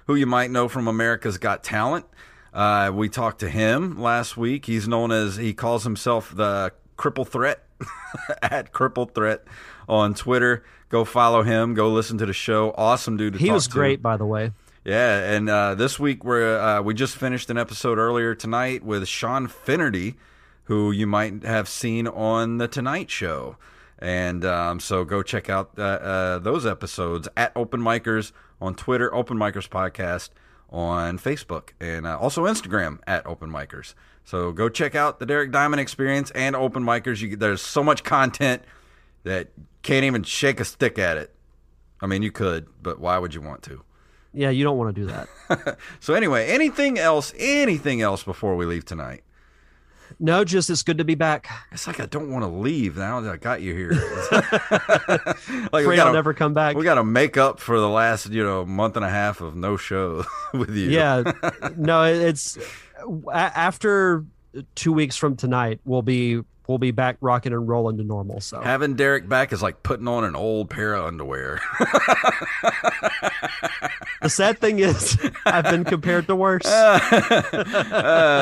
Speaker 2: who you might know from America's Got Talent. Uh, we talked to him last week. He's known as, he calls himself the Cripple Threat, at Cripple Threat on Twitter. Go follow him. Go listen to the show. Awesome dude.
Speaker 3: he was
Speaker 2: to.
Speaker 3: great, by the way.
Speaker 2: Yeah, and uh, this week we're uh, we just finished an episode earlier tonight with Sean Finnerty, who you might have seen on the Tonight Show, and um, so go check out uh, uh those episodes at Open Micers on Twitter, Open Micers Podcast on Facebook, and uh, also Instagram at Open Micers. So go check out the Derek Diamond Experience and Open Micers. You, there's so much content that can't even shake a stick at it. I mean, you could, but why would you want to?
Speaker 3: Yeah, you don't want to do that.
Speaker 2: so anyway, anything else? Anything else before we leave tonight?
Speaker 3: No, just it's good to be back.
Speaker 2: It's like I don't want to leave now that I got you here.
Speaker 3: like gotta, I'll never come back.
Speaker 2: We got to make up for the last you know month and a half of no show with you.
Speaker 3: Yeah, no, it's after two weeks from tonight. We'll be we'll be back rocking and rolling to normal. So
Speaker 2: having Derek back is like putting on an old pair of underwear.
Speaker 3: the sad thing is, I've been compared to worse.
Speaker 2: uh,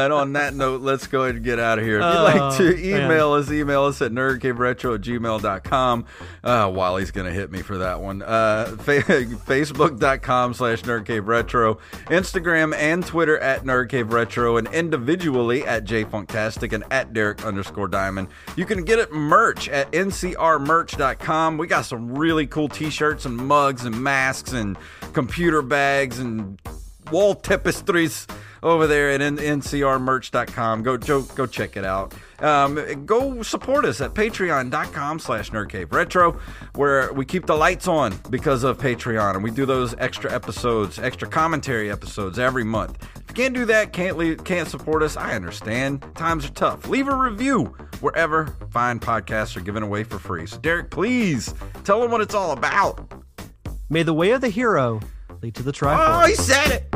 Speaker 2: and on that note, let's go ahead and get out of here. If you'd like to oh, email man. us, email us at nerdcaveretro at gmail.com. Uh, Wally's going to hit me for that one. Uh, fa- Facebook.com slash nerdcaveretro. Instagram and Twitter at nerdcaveretro. And individually at jayfunktastic and at Derek underscore diamond. You can get it merch at ncrmerch.com. We got some really cool t-shirts and mugs and masks and computer bags and wall tapestries over there at ncrmerch.com. Go, go, go check it out. Um, go support us at patreon.com slash nerdcaveretro, where we keep the lights on because of Patreon, and we do those extra episodes, extra commentary episodes every month. If you can't do that, can't leave, can't support us, I understand. Times are tough. Leave a review wherever fine podcasts are given away for free. So, Derek, please tell them what it's all about.
Speaker 3: May the way of the hero lead to the triforce.
Speaker 2: Oh, he said it.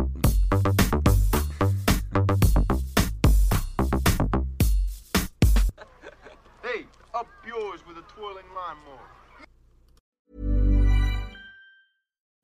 Speaker 8: hey, up yours with a twirling lawnmower.